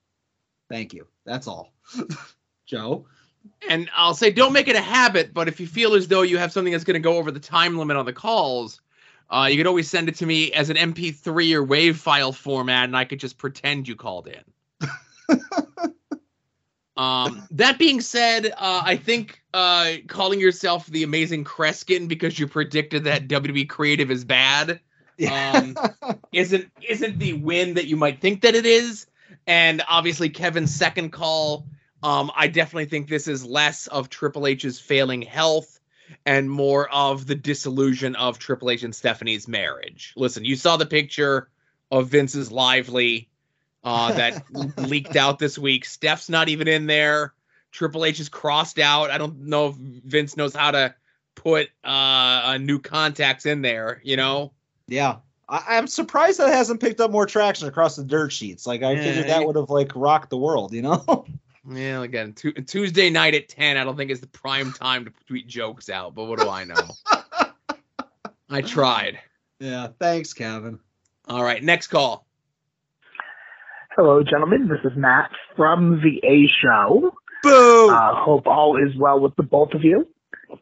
Thank you. That's all. Joe. And I'll say, don't make it a habit, but if you feel as though you have something that's going to go over the time limit on the calls, uh, you could always send it to me as an MP3 or WAV file format, and I could just pretend you called in. um, that being said, uh, I think uh, calling yourself the Amazing Kreskin because you predicted that WWE creative is bad um, isn't isn't the win that you might think that it is. And obviously, Kevin's second call. Um, I definitely think this is less of Triple H's failing health and more of the disillusion of Triple H and Stephanie's marriage. Listen, you saw the picture of Vince's lively uh, that leaked out this week. Steph's not even in there. Triple H is crossed out. I don't know if Vince knows how to put uh, uh, new contacts in there. You know. Yeah. I, I'm surprised that hasn't picked up more traction across the dirt sheets. Like I Yeah, figured yeah. that would have like rocked the world, you know? Yeah, again, tu- Tuesday night at ten. I don't think is the prime time to tweet jokes out, but what do I know? I tried. yeah. Thanks, Kevin. All right, next call. Hello, gentlemen. This is Matt from the A Show. Boo! Uh, hope all is well with the both of you.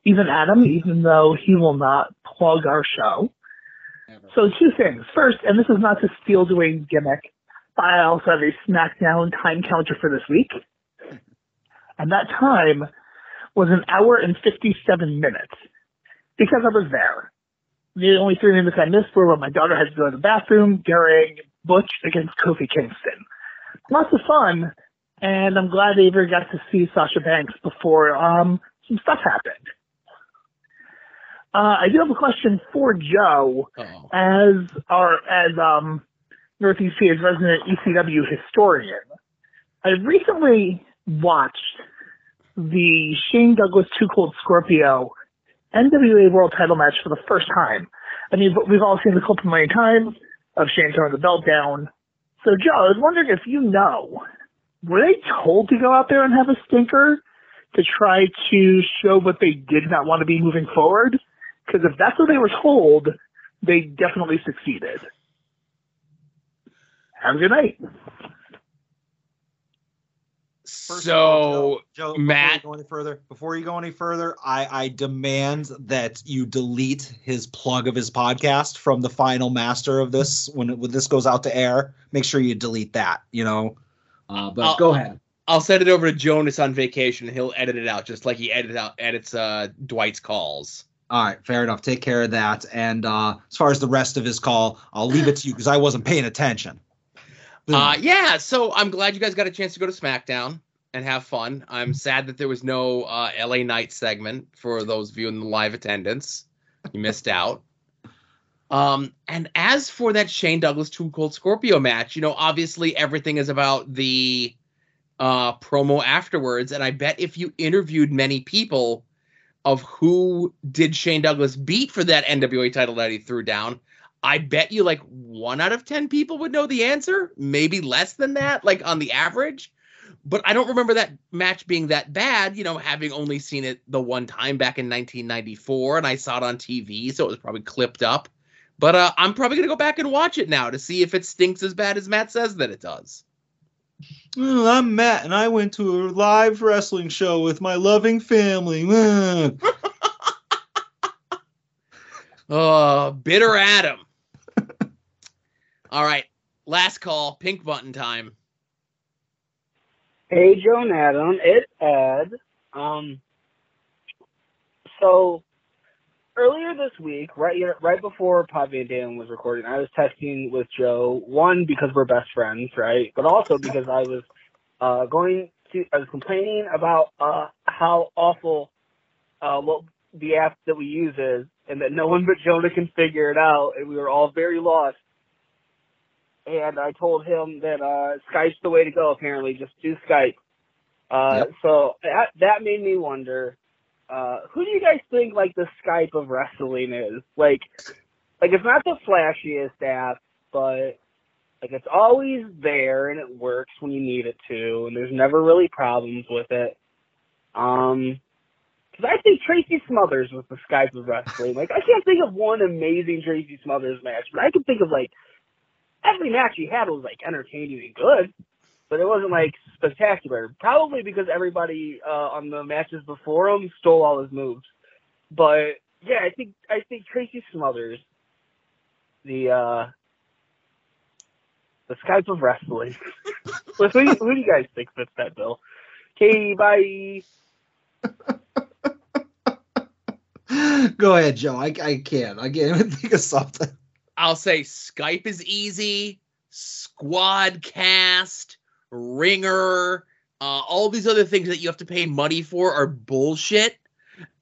Even Adam, even though he will not plug our show. So two things. First, and this is not to steal Dwayne's gimmick, but I also have a SmackDown time counter for this week. And that time was an hour and 57 minutes because I was there. The only three minutes I missed were when my daughter had to go to the bathroom during Butch against Kofi Kingston. Lots of fun, and I'm glad I even got to see Sasha Banks before um, some stuff happened. Uh, I do have a question for Joe Uh-oh. as our as um, Northeast PA's resident ECW historian. I recently watched the Shane Douglas Two Cold Scorpio NWA World Title match for the first time. I mean, we've all seen the clip a million times of Shane throwing the belt down. So, Joe, I was wondering if you know, were they told to go out there and have a stinker to try to show what they did not want to be moving forward? Because if that's what they were told, they definitely succeeded. Have a good night. First so all, Joe, Joe, Matt- before you go any further, before you go any further, I, I demand that you delete his plug of his podcast from the final master of this when, it, when this goes out to air. Make sure you delete that. You know, uh, but I'll- go ahead. I'll send it over to Jonas on vacation. and He'll edit it out just like he edits out edits uh, Dwight's calls. All right, fair enough. Take care of that. And uh, as far as the rest of his call, I'll leave it to you because I wasn't paying attention. Uh, yeah, so I'm glad you guys got a chance to go to SmackDown and have fun. I'm sad that there was no uh, LA Knight segment for those in the live attendance. You missed out. Um, and as for that Shane Douglas Two Cold Scorpio match, you know, obviously everything is about the uh, promo afterwards. And I bet if you interviewed many people of who did Shane Douglas beat for that NWA title that he threw down, I bet you like one out of 10 people would know the answer, maybe less than that, like on the average. But I don't remember that match being that bad, you know, having only seen it the one time back in 1994 and I saw it on TV, so it was probably clipped up. But uh, I'm probably going to go back and watch it now to see if it stinks as bad as Matt says that it does. "Oh, I'm Matt, and I went to a live wrestling show with my loving family. Oh, bitter Adam. All right, last call. Pink button time. Hey, Joe and Adam, it's Ed. Um, so earlier this week, right right before Pod Van Dam was recording, I was texting with Joe. One because we're best friends, right? But also because I was uh, going to, I was complaining about uh, how awful uh, what the app that we use is, and that no one but Jonah can figure it out, and we were all very lost. And I told him that uh, Skype's the way to go. Apparently, just do Skype. Uh, Yep. So that that made me wonder, uh, who do you guys think like the Skype of wrestling is? Like, like it's not the flashiest app, but like it's always there and it works when you need it to, and there's never really problems with it. Um, because I think Tracy Smothers was the Skype of wrestling. Like I can't think of one amazing Tracy Smothers match, but I can think of like every match he had was like entertaining and good, but it wasn't like spectacular. Probably because everybody uh, on the matches before him stole all his moves. But yeah, I think I think Tracy Smothers, the uh, the Skype of wrestling. who, who, who do you guys think fits that bill? Okay, bye. Go ahead, Joe. I, I can't. I can't even think of something. I'll say Skype is easy, Squadcast, Ringer, uh, all these other things that you have to pay money for are bullshit,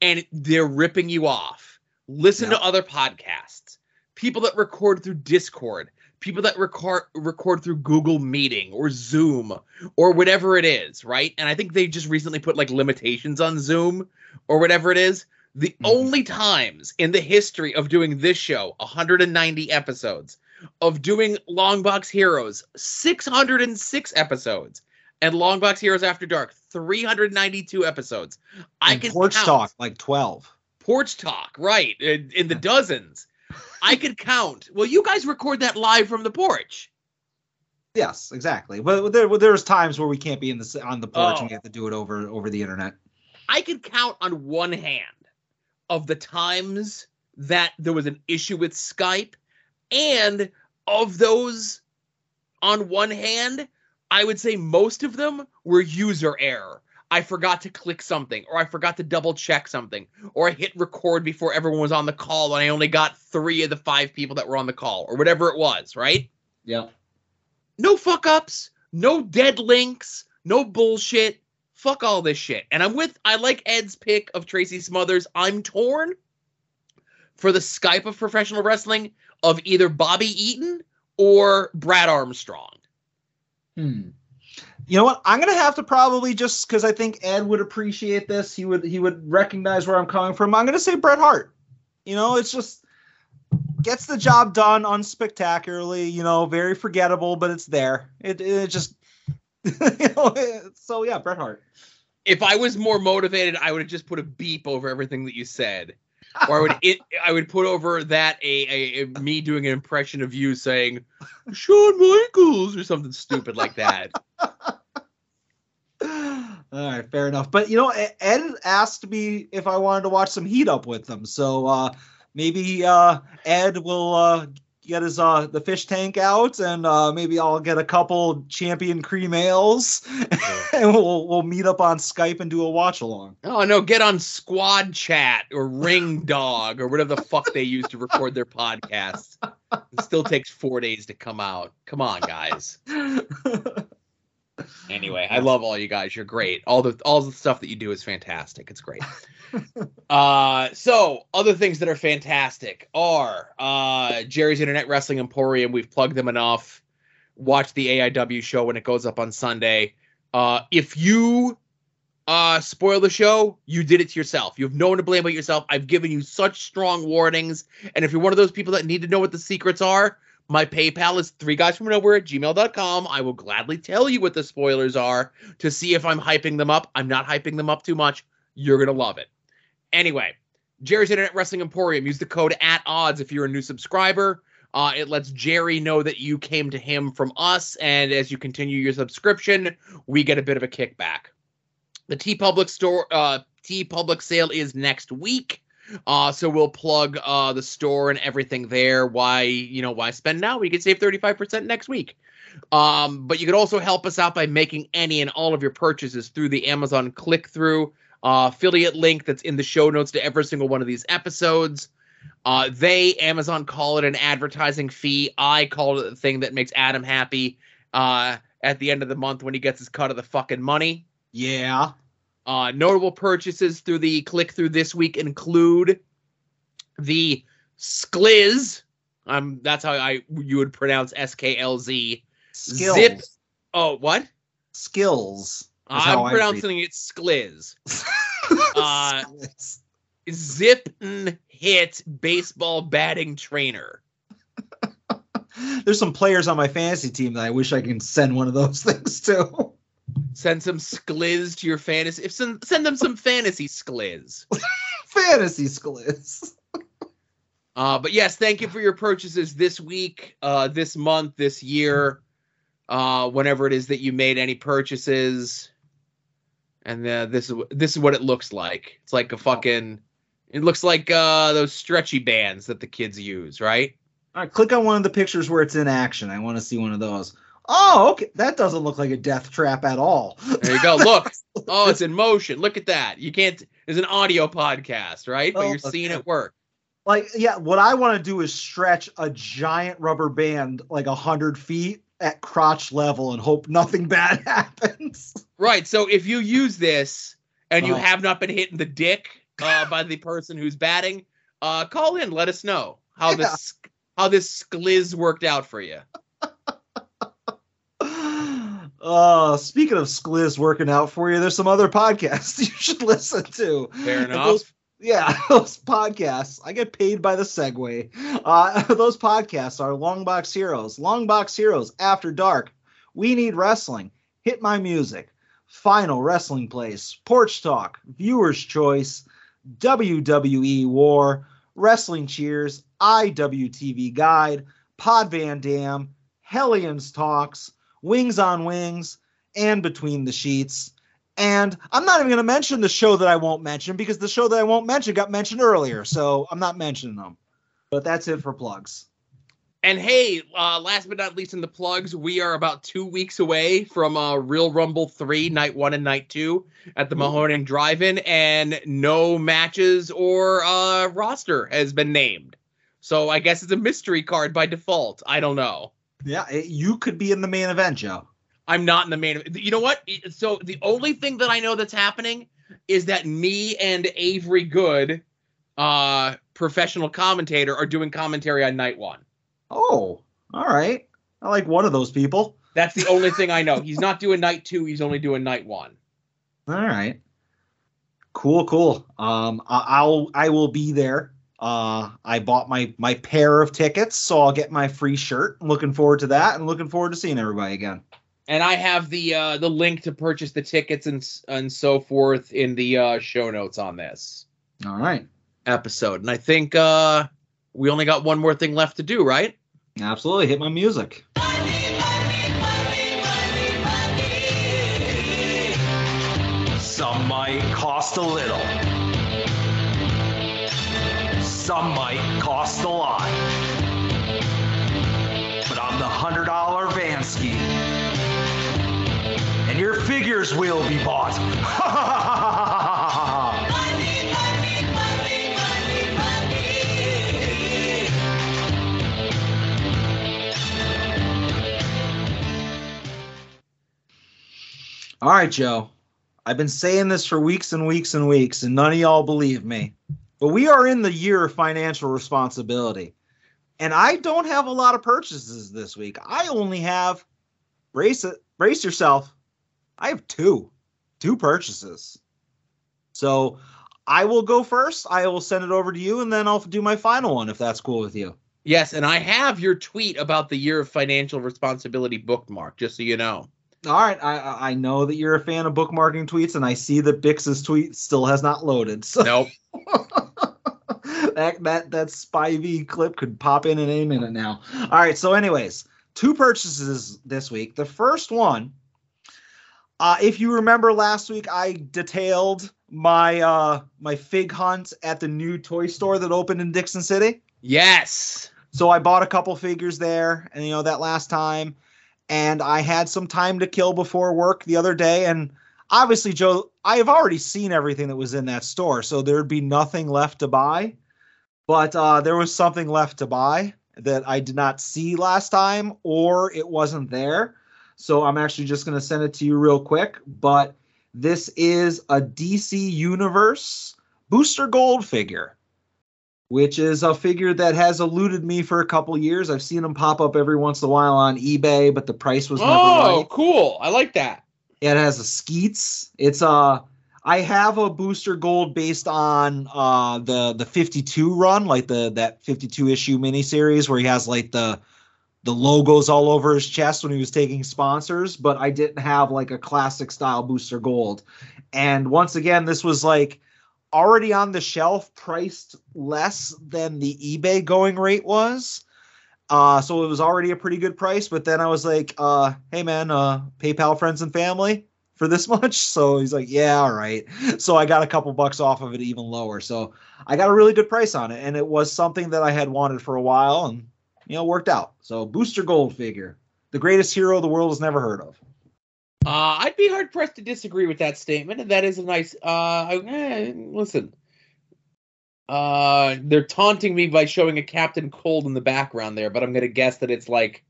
and they're ripping you off. Listen to other podcasts, people that record through Discord, people that record record through Google Meeting or Zoom or whatever it is, right? And I think they just recently put like limitations on Zoom or whatever it is. The mm-hmm. only times in the history of doing this show, 190 episodes, of doing Longbox Heroes, 606 episodes, and Longbox Heroes After Dark, 392 episodes. I can Porch count. Talk, like 12. Porch Talk, right, in, in the dozens. I could count. Well, you guys record that live from the porch. Yes, exactly. But there, there's times where we can't be in the on the porch Oh. and we have to do it over over the internet. I could count on one hand of the times that there was an issue with Skype, and of those on one hand, I would say most of them were user error. I forgot to click something, or I forgot to double check something, or I hit record before everyone was on the call and I only got three of the five people that were on the call, or whatever it was, right? Yeah. No fuck ups, no dead links, no bullshit. Fuck all this shit. And I'm with, I like Ed's pick of Tracy Smothers. I'm torn for the Skype of professional wrestling of either Bobby Eaton or Brad Armstrong. Hmm. You know what? I'm gonna have to probably just because I think Ed would appreciate this. He would he would recognize where I'm coming from. I'm gonna say Bret Hart. You know, it's just gets the job done unspectacularly. You know, very forgettable, but it's there. It it just you know. So yeah, Bret Hart. If I was more motivated, I would have just put a beep over everything that you said. or I would it, I would put over that a, a, a me doing an impression of you saying Shawn Michaels or something stupid like that. All right, fair enough. But you know, Ed asked me if I wanted to watch some Heat Up with them, so uh, maybe uh, Ed will uh, get his uh, the fish tank out, and uh, maybe I'll get a couple champion cream ales, and we'll we'll meet up on Skype and do a watch along. Oh no, get on Squad Chat or Ring Dog or whatever the fuck they use to record their podcasts. It still takes four days to come out. Come on, guys. Anyway, I love all you guys. You're great. All the all the stuff that you do is fantastic. It's great. uh so other things that are fantastic are uh Jerry's Internet Wrestling Emporium. We've plugged them enough. Watch the AIW show when it goes up on Sunday. Uh if you uh spoil the show, you did it to yourself. You have no one to blame but yourself. I've given you such strong warnings. And if you're one of those people that need to know what the secrets are, my PayPal is three guys from nowhere at gmail.com. I will gladly tell you what the spoilers are to see if I'm hyping them up. I'm not hyping them up too much. You're gonna love it. Anyway, Jerry's Internet Wrestling Emporium. Use the code at odds if you're a new subscriber. Uh, it lets Jerry know that you came to him from us, and as you continue your subscription, we get a bit of a kickback. The TeePublic store, uh, TeePublic sale is next week. Uh, so we'll plug uh, the store and everything there. Why, you know, why spend now? We can save 35% next week. Um, but you could also help us out by making any and all of your purchases through the Amazon click through uh, affiliate link that's in the show notes to every single one of these episodes. Uh, they, Amazon, call it an advertising fee. I call it the thing that makes Adam happy uh, at the end of the month when he gets his cut of the fucking money. Yeah. Uh, notable purchases through the click through this week include the Skliz. Um, that's how I you would pronounce S K L Z. Skills. Zip. Oh, what? Skills. I'm pronouncing it Skliz. uh, Zip and hit baseball batting trainer. There's some players on my fantasy team that I wish I can send one of those things to. Send some skliz to your fantasy. If send, send them some fantasy skliz. fantasy skliz. Uh, but yes, thank you for your purchases this week, uh, this month, this year, uh, whenever it is that you made any purchases. And uh, this is this is what it looks like. It's like a fucking. It looks like uh, those stretchy bands that the kids use, right? All right, click on one of the pictures where it's in action. I want to see one of those. Oh, okay. That doesn't look like a death trap at all. There you go. Look. Oh, it's in motion. Look at that. You can't. It's an audio podcast, right? But Oh, you're seeing okay. it work. Like, yeah, what I want to do is stretch a giant rubber band like a hundred feet at crotch level and hope nothing bad happens. Right. So if you use this and you Uh-huh. have not been hit in the dick uh, by the person who's batting, uh, call in. Let us know how this how this skliz worked out for you. Uh, speaking of Skliz working out for you, there's some other podcasts you should listen to. Fair enough. those- yeah, those podcasts. I get paid by the segue. Uh, those podcasts are Longbox Heroes, Longbox Heroes After Dark, We Need Wrestling, Hit My Music, Final Wrestling Place, Porch Talk, Viewer's Choice, WWE War, Wrestling Cheers, IWTV Guide, Pod Van Dam, Hellions Talks, Wings on Wings, and Between the Sheets. And I'm not even going to mention the show that I won't mention because the show that I won't mention got mentioned earlier. So I'm not mentioning them. But that's it for plugs. And hey, uh, last but not least in the plugs, we are about two weeks away from uh, Real Rumble 3, night one and night two at the Mahoning Drive In, and no matches or uh, roster has been named. So I guess it's a mystery card by default. I don't know. Yeah, it- you could be in the main event, Joe. I'm not in the main. Event. You know what? So the only thing that I know that's happening is that me and Avery Good, uh, professional commentator, are doing commentary on night one. Oh, all right. I like one of those people. That's the only thing I know. He's not doing night two. He's only doing night one. All right. Cool, cool. Um, I- I'll I will be there. Uh, I bought my my pair of tickets, so I'll get my free shirt. I'm looking forward to that, and looking forward to seeing everybody again. And I have the uh, the link to purchase the tickets and and so forth in the uh, show notes on this All right. episode. And I think uh, we only got one more thing left to do, right? Absolutely. Hit my music. Some might cost a little. Some might cost a lot. But I'm the hundred dollar Vansky. And your figures will be bought. All right, Joe. I've been saying this for weeks and weeks and weeks, and none of y'all believe me. But we are in the year of financial responsibility. And I don't have a lot of purchases this week. I only have brace it, brace yourself. I have two. Two purchases. So I will go first. I will send it over to you, and then I'll do my final one if that's cool with you. Yes, and I have your tweet about the year of financial responsibility bookmark, just so you know. All right, I- I know that you're a fan of bookmarking tweets, and I see that Bix's tweet still has not loaded. So Nope. that that that Spivey clip could pop in at any minute now. All right, so anyways, two purchases this week. The first one, uh, if you remember last week, I detailed my uh my fig hunt at the new toy store that opened in Dickson City. Yes. So I bought a couple figures there, and you know that last time, and I had some time to kill before work the other day, and obviously, Joe, I have already seen everything that was in that store, so there'd be nothing left to buy. But uh, there was something left to buy that I did not see last time, or it wasn't there. So I'm actually just going to send it to you real quick. But this is a DC Universe Booster Gold figure, which is a figure that has eluded me for a couple years. I've seen them pop up every once in a while on eBay, but the price was never Oh, right. cool. I like that. It has a Skeets. It's a. I have a booster gold based on uh the the 52 run, like the that 52 issue miniseries where he has like the the logos all over his chest when he was taking sponsors, but I didn't have like a classic style booster gold. And once again, this was like already on the shelf, priced less than the eBay going rate was. Uh, so it was already a pretty good price, but then I was like, uh, hey man, uh, PayPal friends and family for this much. So he's like, yeah, all right. So I got a couple bucks off of it even lower. So I got a really good price on it. And it was something that I had wanted for a while and, you know, worked out. So booster gold figure, the greatest hero the world has never heard of. Uh, I'd be hard pressed to disagree with that statement, and that is a nice. Uh, eh, listen, uh, they're taunting me by showing a Captain Cold in the background there, but I'm gonna guess that it's like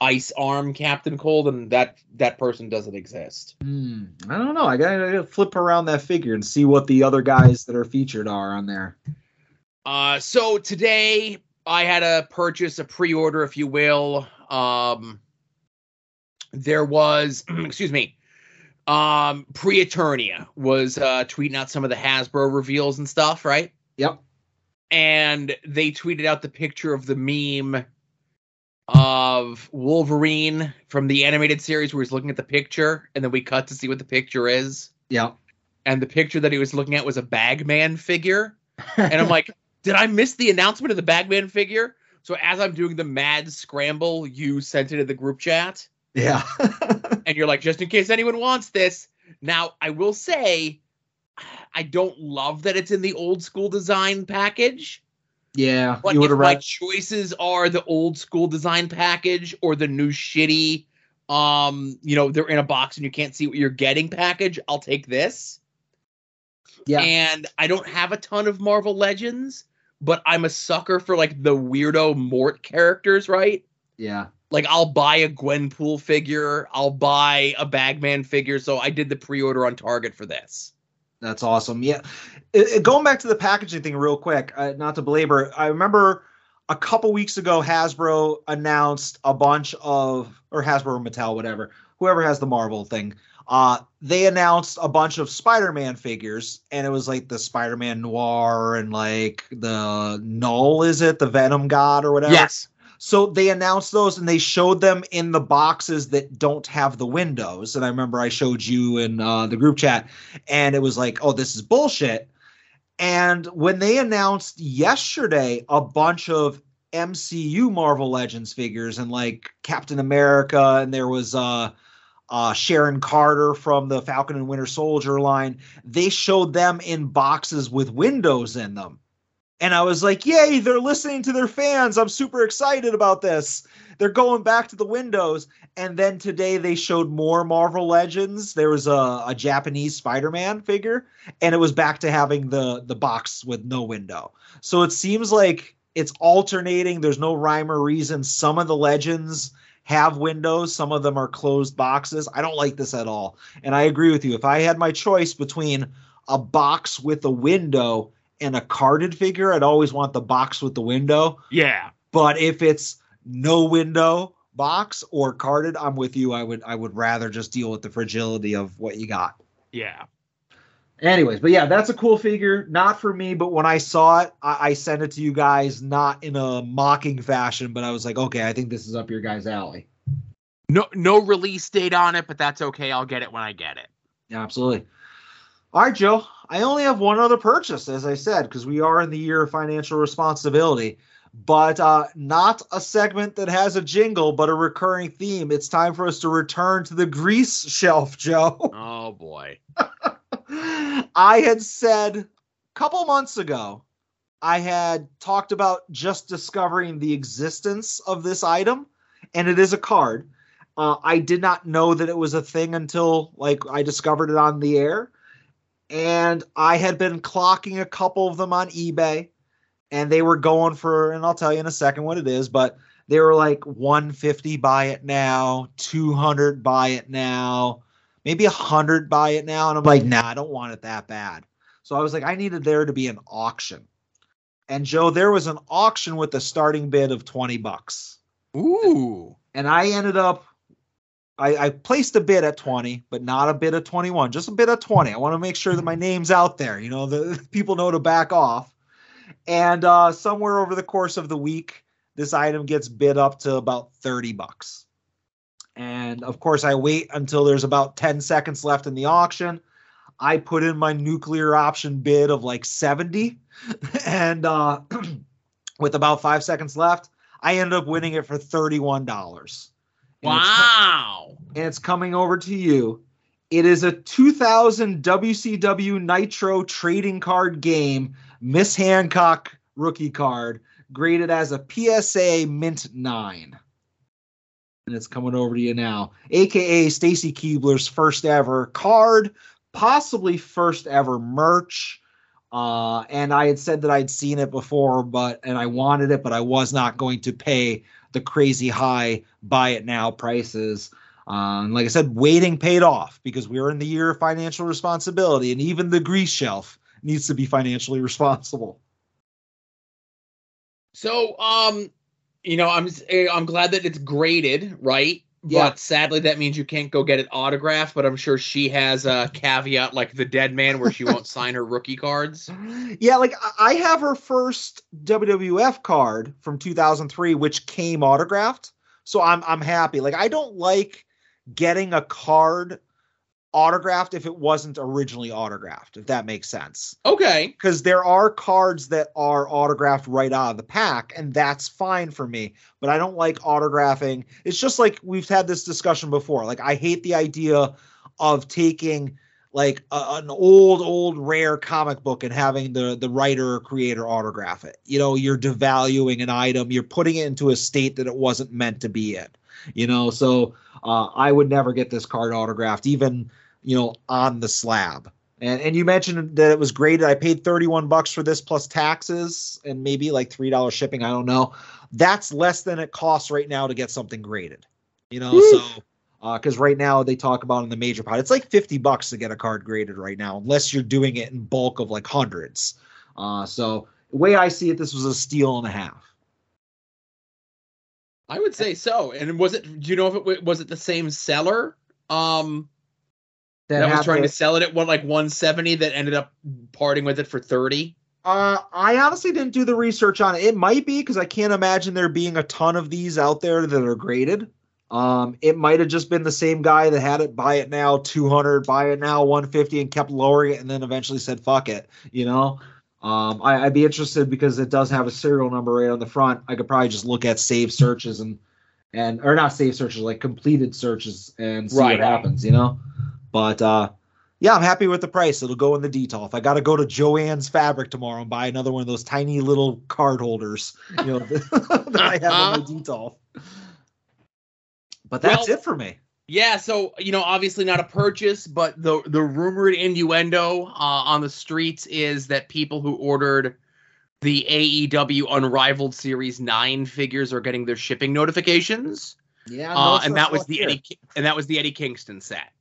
Ice Arm Captain Cold, and that that person doesn't exist. Hmm, I don't know. I gotta, I gotta flip around that figure and see what the other guys that are featured are on there. Uh, so today I had to purchase a pre-order, if you will. Um, there was, excuse me, um, Pre-Eternia was uh, tweeting out some of the Hasbro reveals and stuff, right? Yep. And they tweeted out the picture of the meme of Wolverine from the animated series where he's looking at the picture, and then we cut to see what the picture is. Yep. And the picture that he was looking at was a Bagman figure. And I'm like, did I miss the announcement of the Bagman figure? So as I'm doing the mad scramble, you sent it in the group chat. Yeah. and you're like, just in case anyone wants this. Now, I will say, I don't love that it's in the old school design package. Yeah. But you if my choices are the old school design package or the new shitty, um, you know, they're in a box and you can't see what you're getting package, I'll take this. Yeah. And I don't have a ton of Marvel Legends, but I'm a sucker for like the weirdo Mort characters, right? Yeah. Like I'll buy a Gwenpool figure, I'll buy a Bagman figure, so I did the pre-order on Target for this. That's awesome. Yeah. It- it- going back to the packaging thing real quick, uh, not to belabor, I remember a couple weeks ago Hasbro announced a bunch of or Hasbro or Mattel whatever, whoever has the Marvel thing. Uh they announced a bunch of Spider-Man figures and it was like the Spider-Man Noir and like the Knull is it, the Venom God or whatever. Yes. So they announced those and they showed them in the boxes that don't have the windows. And I remember I showed you in uh, the group chat, and it was like, oh, this is bullshit. And when they announced yesterday a bunch of MCU Marvel Legends figures and like Captain America, and there was uh, uh, Sharon Carter from the Falcon and Winter Soldier line, they showed them in boxes with windows in them. And I was like, yay, they're listening to their fans. I'm super excited about this. They're going back to the windows. And then today they showed more Marvel Legends. There was a, a Japanese Spider-Man figure, and it was back to having the the box with no window. So it seems like it's alternating. There's no rhyme or reason. Some of the legends have windows, some of them are closed boxes. I don't like this at all. And I agree with you. If I had my choice between a box with a window and a carded figure, I'd always want the box with the window. Yeah. But if it's no window box or carded, I'm with you. I would I would rather just deal with the fragility of what you got. Yeah. Anyways, but yeah, that's a cool figure. Not for me, but when I saw it, I, I sent it to you guys, not in a mocking fashion, but I was like, okay, I think this is up your guys' alley. No no release date on it, but that's okay. I'll get it when I get it. Yeah, absolutely. All right, Joe. I only have one other purchase, as I said, because we are in the year of financial responsibility, but uh, not a segment that has a jingle, but a recurring theme. It's time for us to return to the grease shelf, Joe. Oh boy. I had said a couple months ago, I had talked about just discovering the existence of this item, and it is a card. Uh, I did not know that it was a thing until like I discovered it on the air, and I had been clocking a couple of them on eBay, and they were going for, and I'll tell you in a second what it is, but they were like 150 buy it now, 200 buy it now, maybe 100 buy it now, and I'm like, nah, I don't want it that bad. So I was like, I needed there to be an auction. And Joe, there was an auction with a starting bid of 20 bucks. Ooh. And I ended up I, I placed a bid at 20, but not a bid at 21, just a bid at 20. I want to make sure that my name's out there. You know, the people know to back off. And uh, somewhere over the course of the week, this item gets bid up to about 30 bucks. And of course, I wait until there's about 10 seconds left in the auction. I put in my nuclear option bid of like 70. And uh, with about five seconds left, I ended up winning it for $31. And it's- Wow. and it's coming over to you. It is a 2000 WCW Nitro trading card game, Miss Hancock rookie card, graded as a PSA Mint 9. And it's coming over to you now, aka Stacy Keibler's first ever card, possibly first ever merch. Uh, and I had said that I'd seen it before, but and I wanted it, but I was not going to pay the crazy high buy it now prices. And like I said, waiting paid off because we are in the year of financial responsibility, and even the grease shelf needs to be financially responsible. So, um, you know, I'm I'm glad that it's graded, right? Yeah. But sadly, that means you can't go get it autographed. But I'm sure she has a caveat like the dead man, where she won't sign her rookie cards. Yeah, like I- I have her first WWF card from 2003, which came autographed. So I'm I'm happy. Like I don't like getting a card autographed if it wasn't originally autographed, if that makes sense. Okay. Because there are cards that are autographed right out of the pack, and that's fine for me. But I don't like autographing. It's just like we've had this discussion before. Like I hate the idea of taking like a, an old old rare comic book and having the the writer or creator autograph it you know you're devaluing an item you're putting it into a state that it wasn't meant to be in you know so uh, i would never get this card autographed even you know on the slab. And and you mentioned that it was graded i paid 31 bucks for this plus taxes and maybe like three dollars shipping i don't know. That's less than it costs right now to get something graded you know so because right now they talk about in the major pot it's like 50 bucks to get a card graded right now unless you're doing it in bulk of like hundreds. Uh, so the way i see it this was a steal and a half I would say so. And was it? Do you know if it was it the same seller? Um, that, was trying the- to sell it at one like 170 that ended up parting with it for 30. Uh, I honestly didn't do the research on it. It might be because I can't imagine there being a ton of these out there that are graded. Um, it might have just been the same guy that had it buy it now 200, buy it now 150, and kept lowering it, and then eventually said fuck it. You know, um, I, I'd be interested because it does have a serial number right on the front. I could probably just look at saved searches and and or not saved searches like completed searches and see Right. what happens. You know, but uh, yeah, I'm happy with the price. It'll go in the detail. If I got to go to Joann's Fabric tomorrow and buy another one of those tiny little card holders, you know, that I have in my detail. But that's Well- it for me. Yeah, so you know, obviously not a purchase, but the the rumored innuendo uh, on the streets is that people who ordered the AEW Unrivaled Series Nine figures are getting their shipping notifications. Yeah, uh, and that was the here. Eddie and that was the Eddie Kingston set.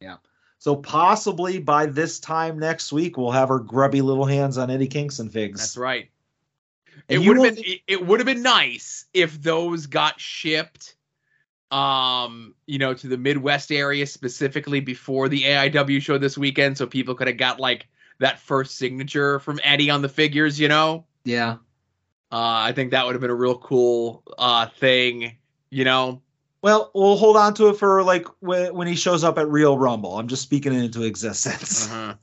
Yeah. So possibly by this time next week, we'll have our grubby little hands on Eddie Kingston figs. That's right. And It would have been it, it would have been nice if those got shipped um you know to the Midwest area specifically before the AIW show this weekend so people could have got like that first signature from Eddie on the figures, you know? Yeah. Uh I think that would have been a real cool uh thing, you know. Well, we'll hold on to it for like when, when he shows up at Real Rumble. I'm just speaking it into existence.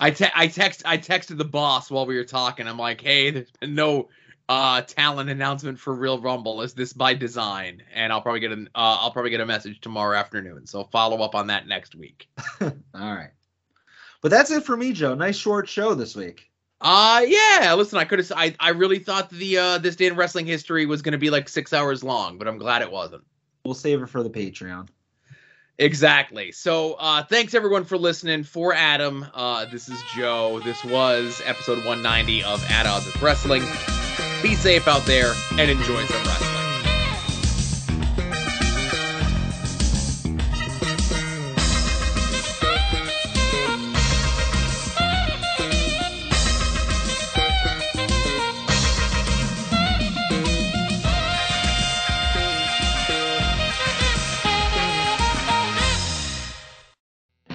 I te- I text I texted the boss while we were talking. I'm like, "Hey, there's been no uh talent announcement for Real Rumble. Is this by design? And I'll probably get an uh, I'll probably get a message tomorrow afternoon. So follow up on that next week. All right. But that's it for me, Joe. Nice short show this week. Uh yeah. Listen, I could have. I I really thought the uh this day in wrestling history was going to be like six hours long, but I'm glad it wasn't. We'll save it for the Patreon. Exactly. So uh thanks everyone for listening. For Adam, uh this is Joe. This was episode 190 of At Odds with Wrestling. Be safe out there and enjoy some wrestling.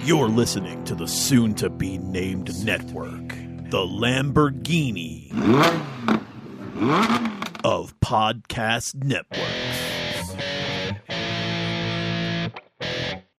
You're listening to the soon to be named network, the Lamborghini of Podcast Network.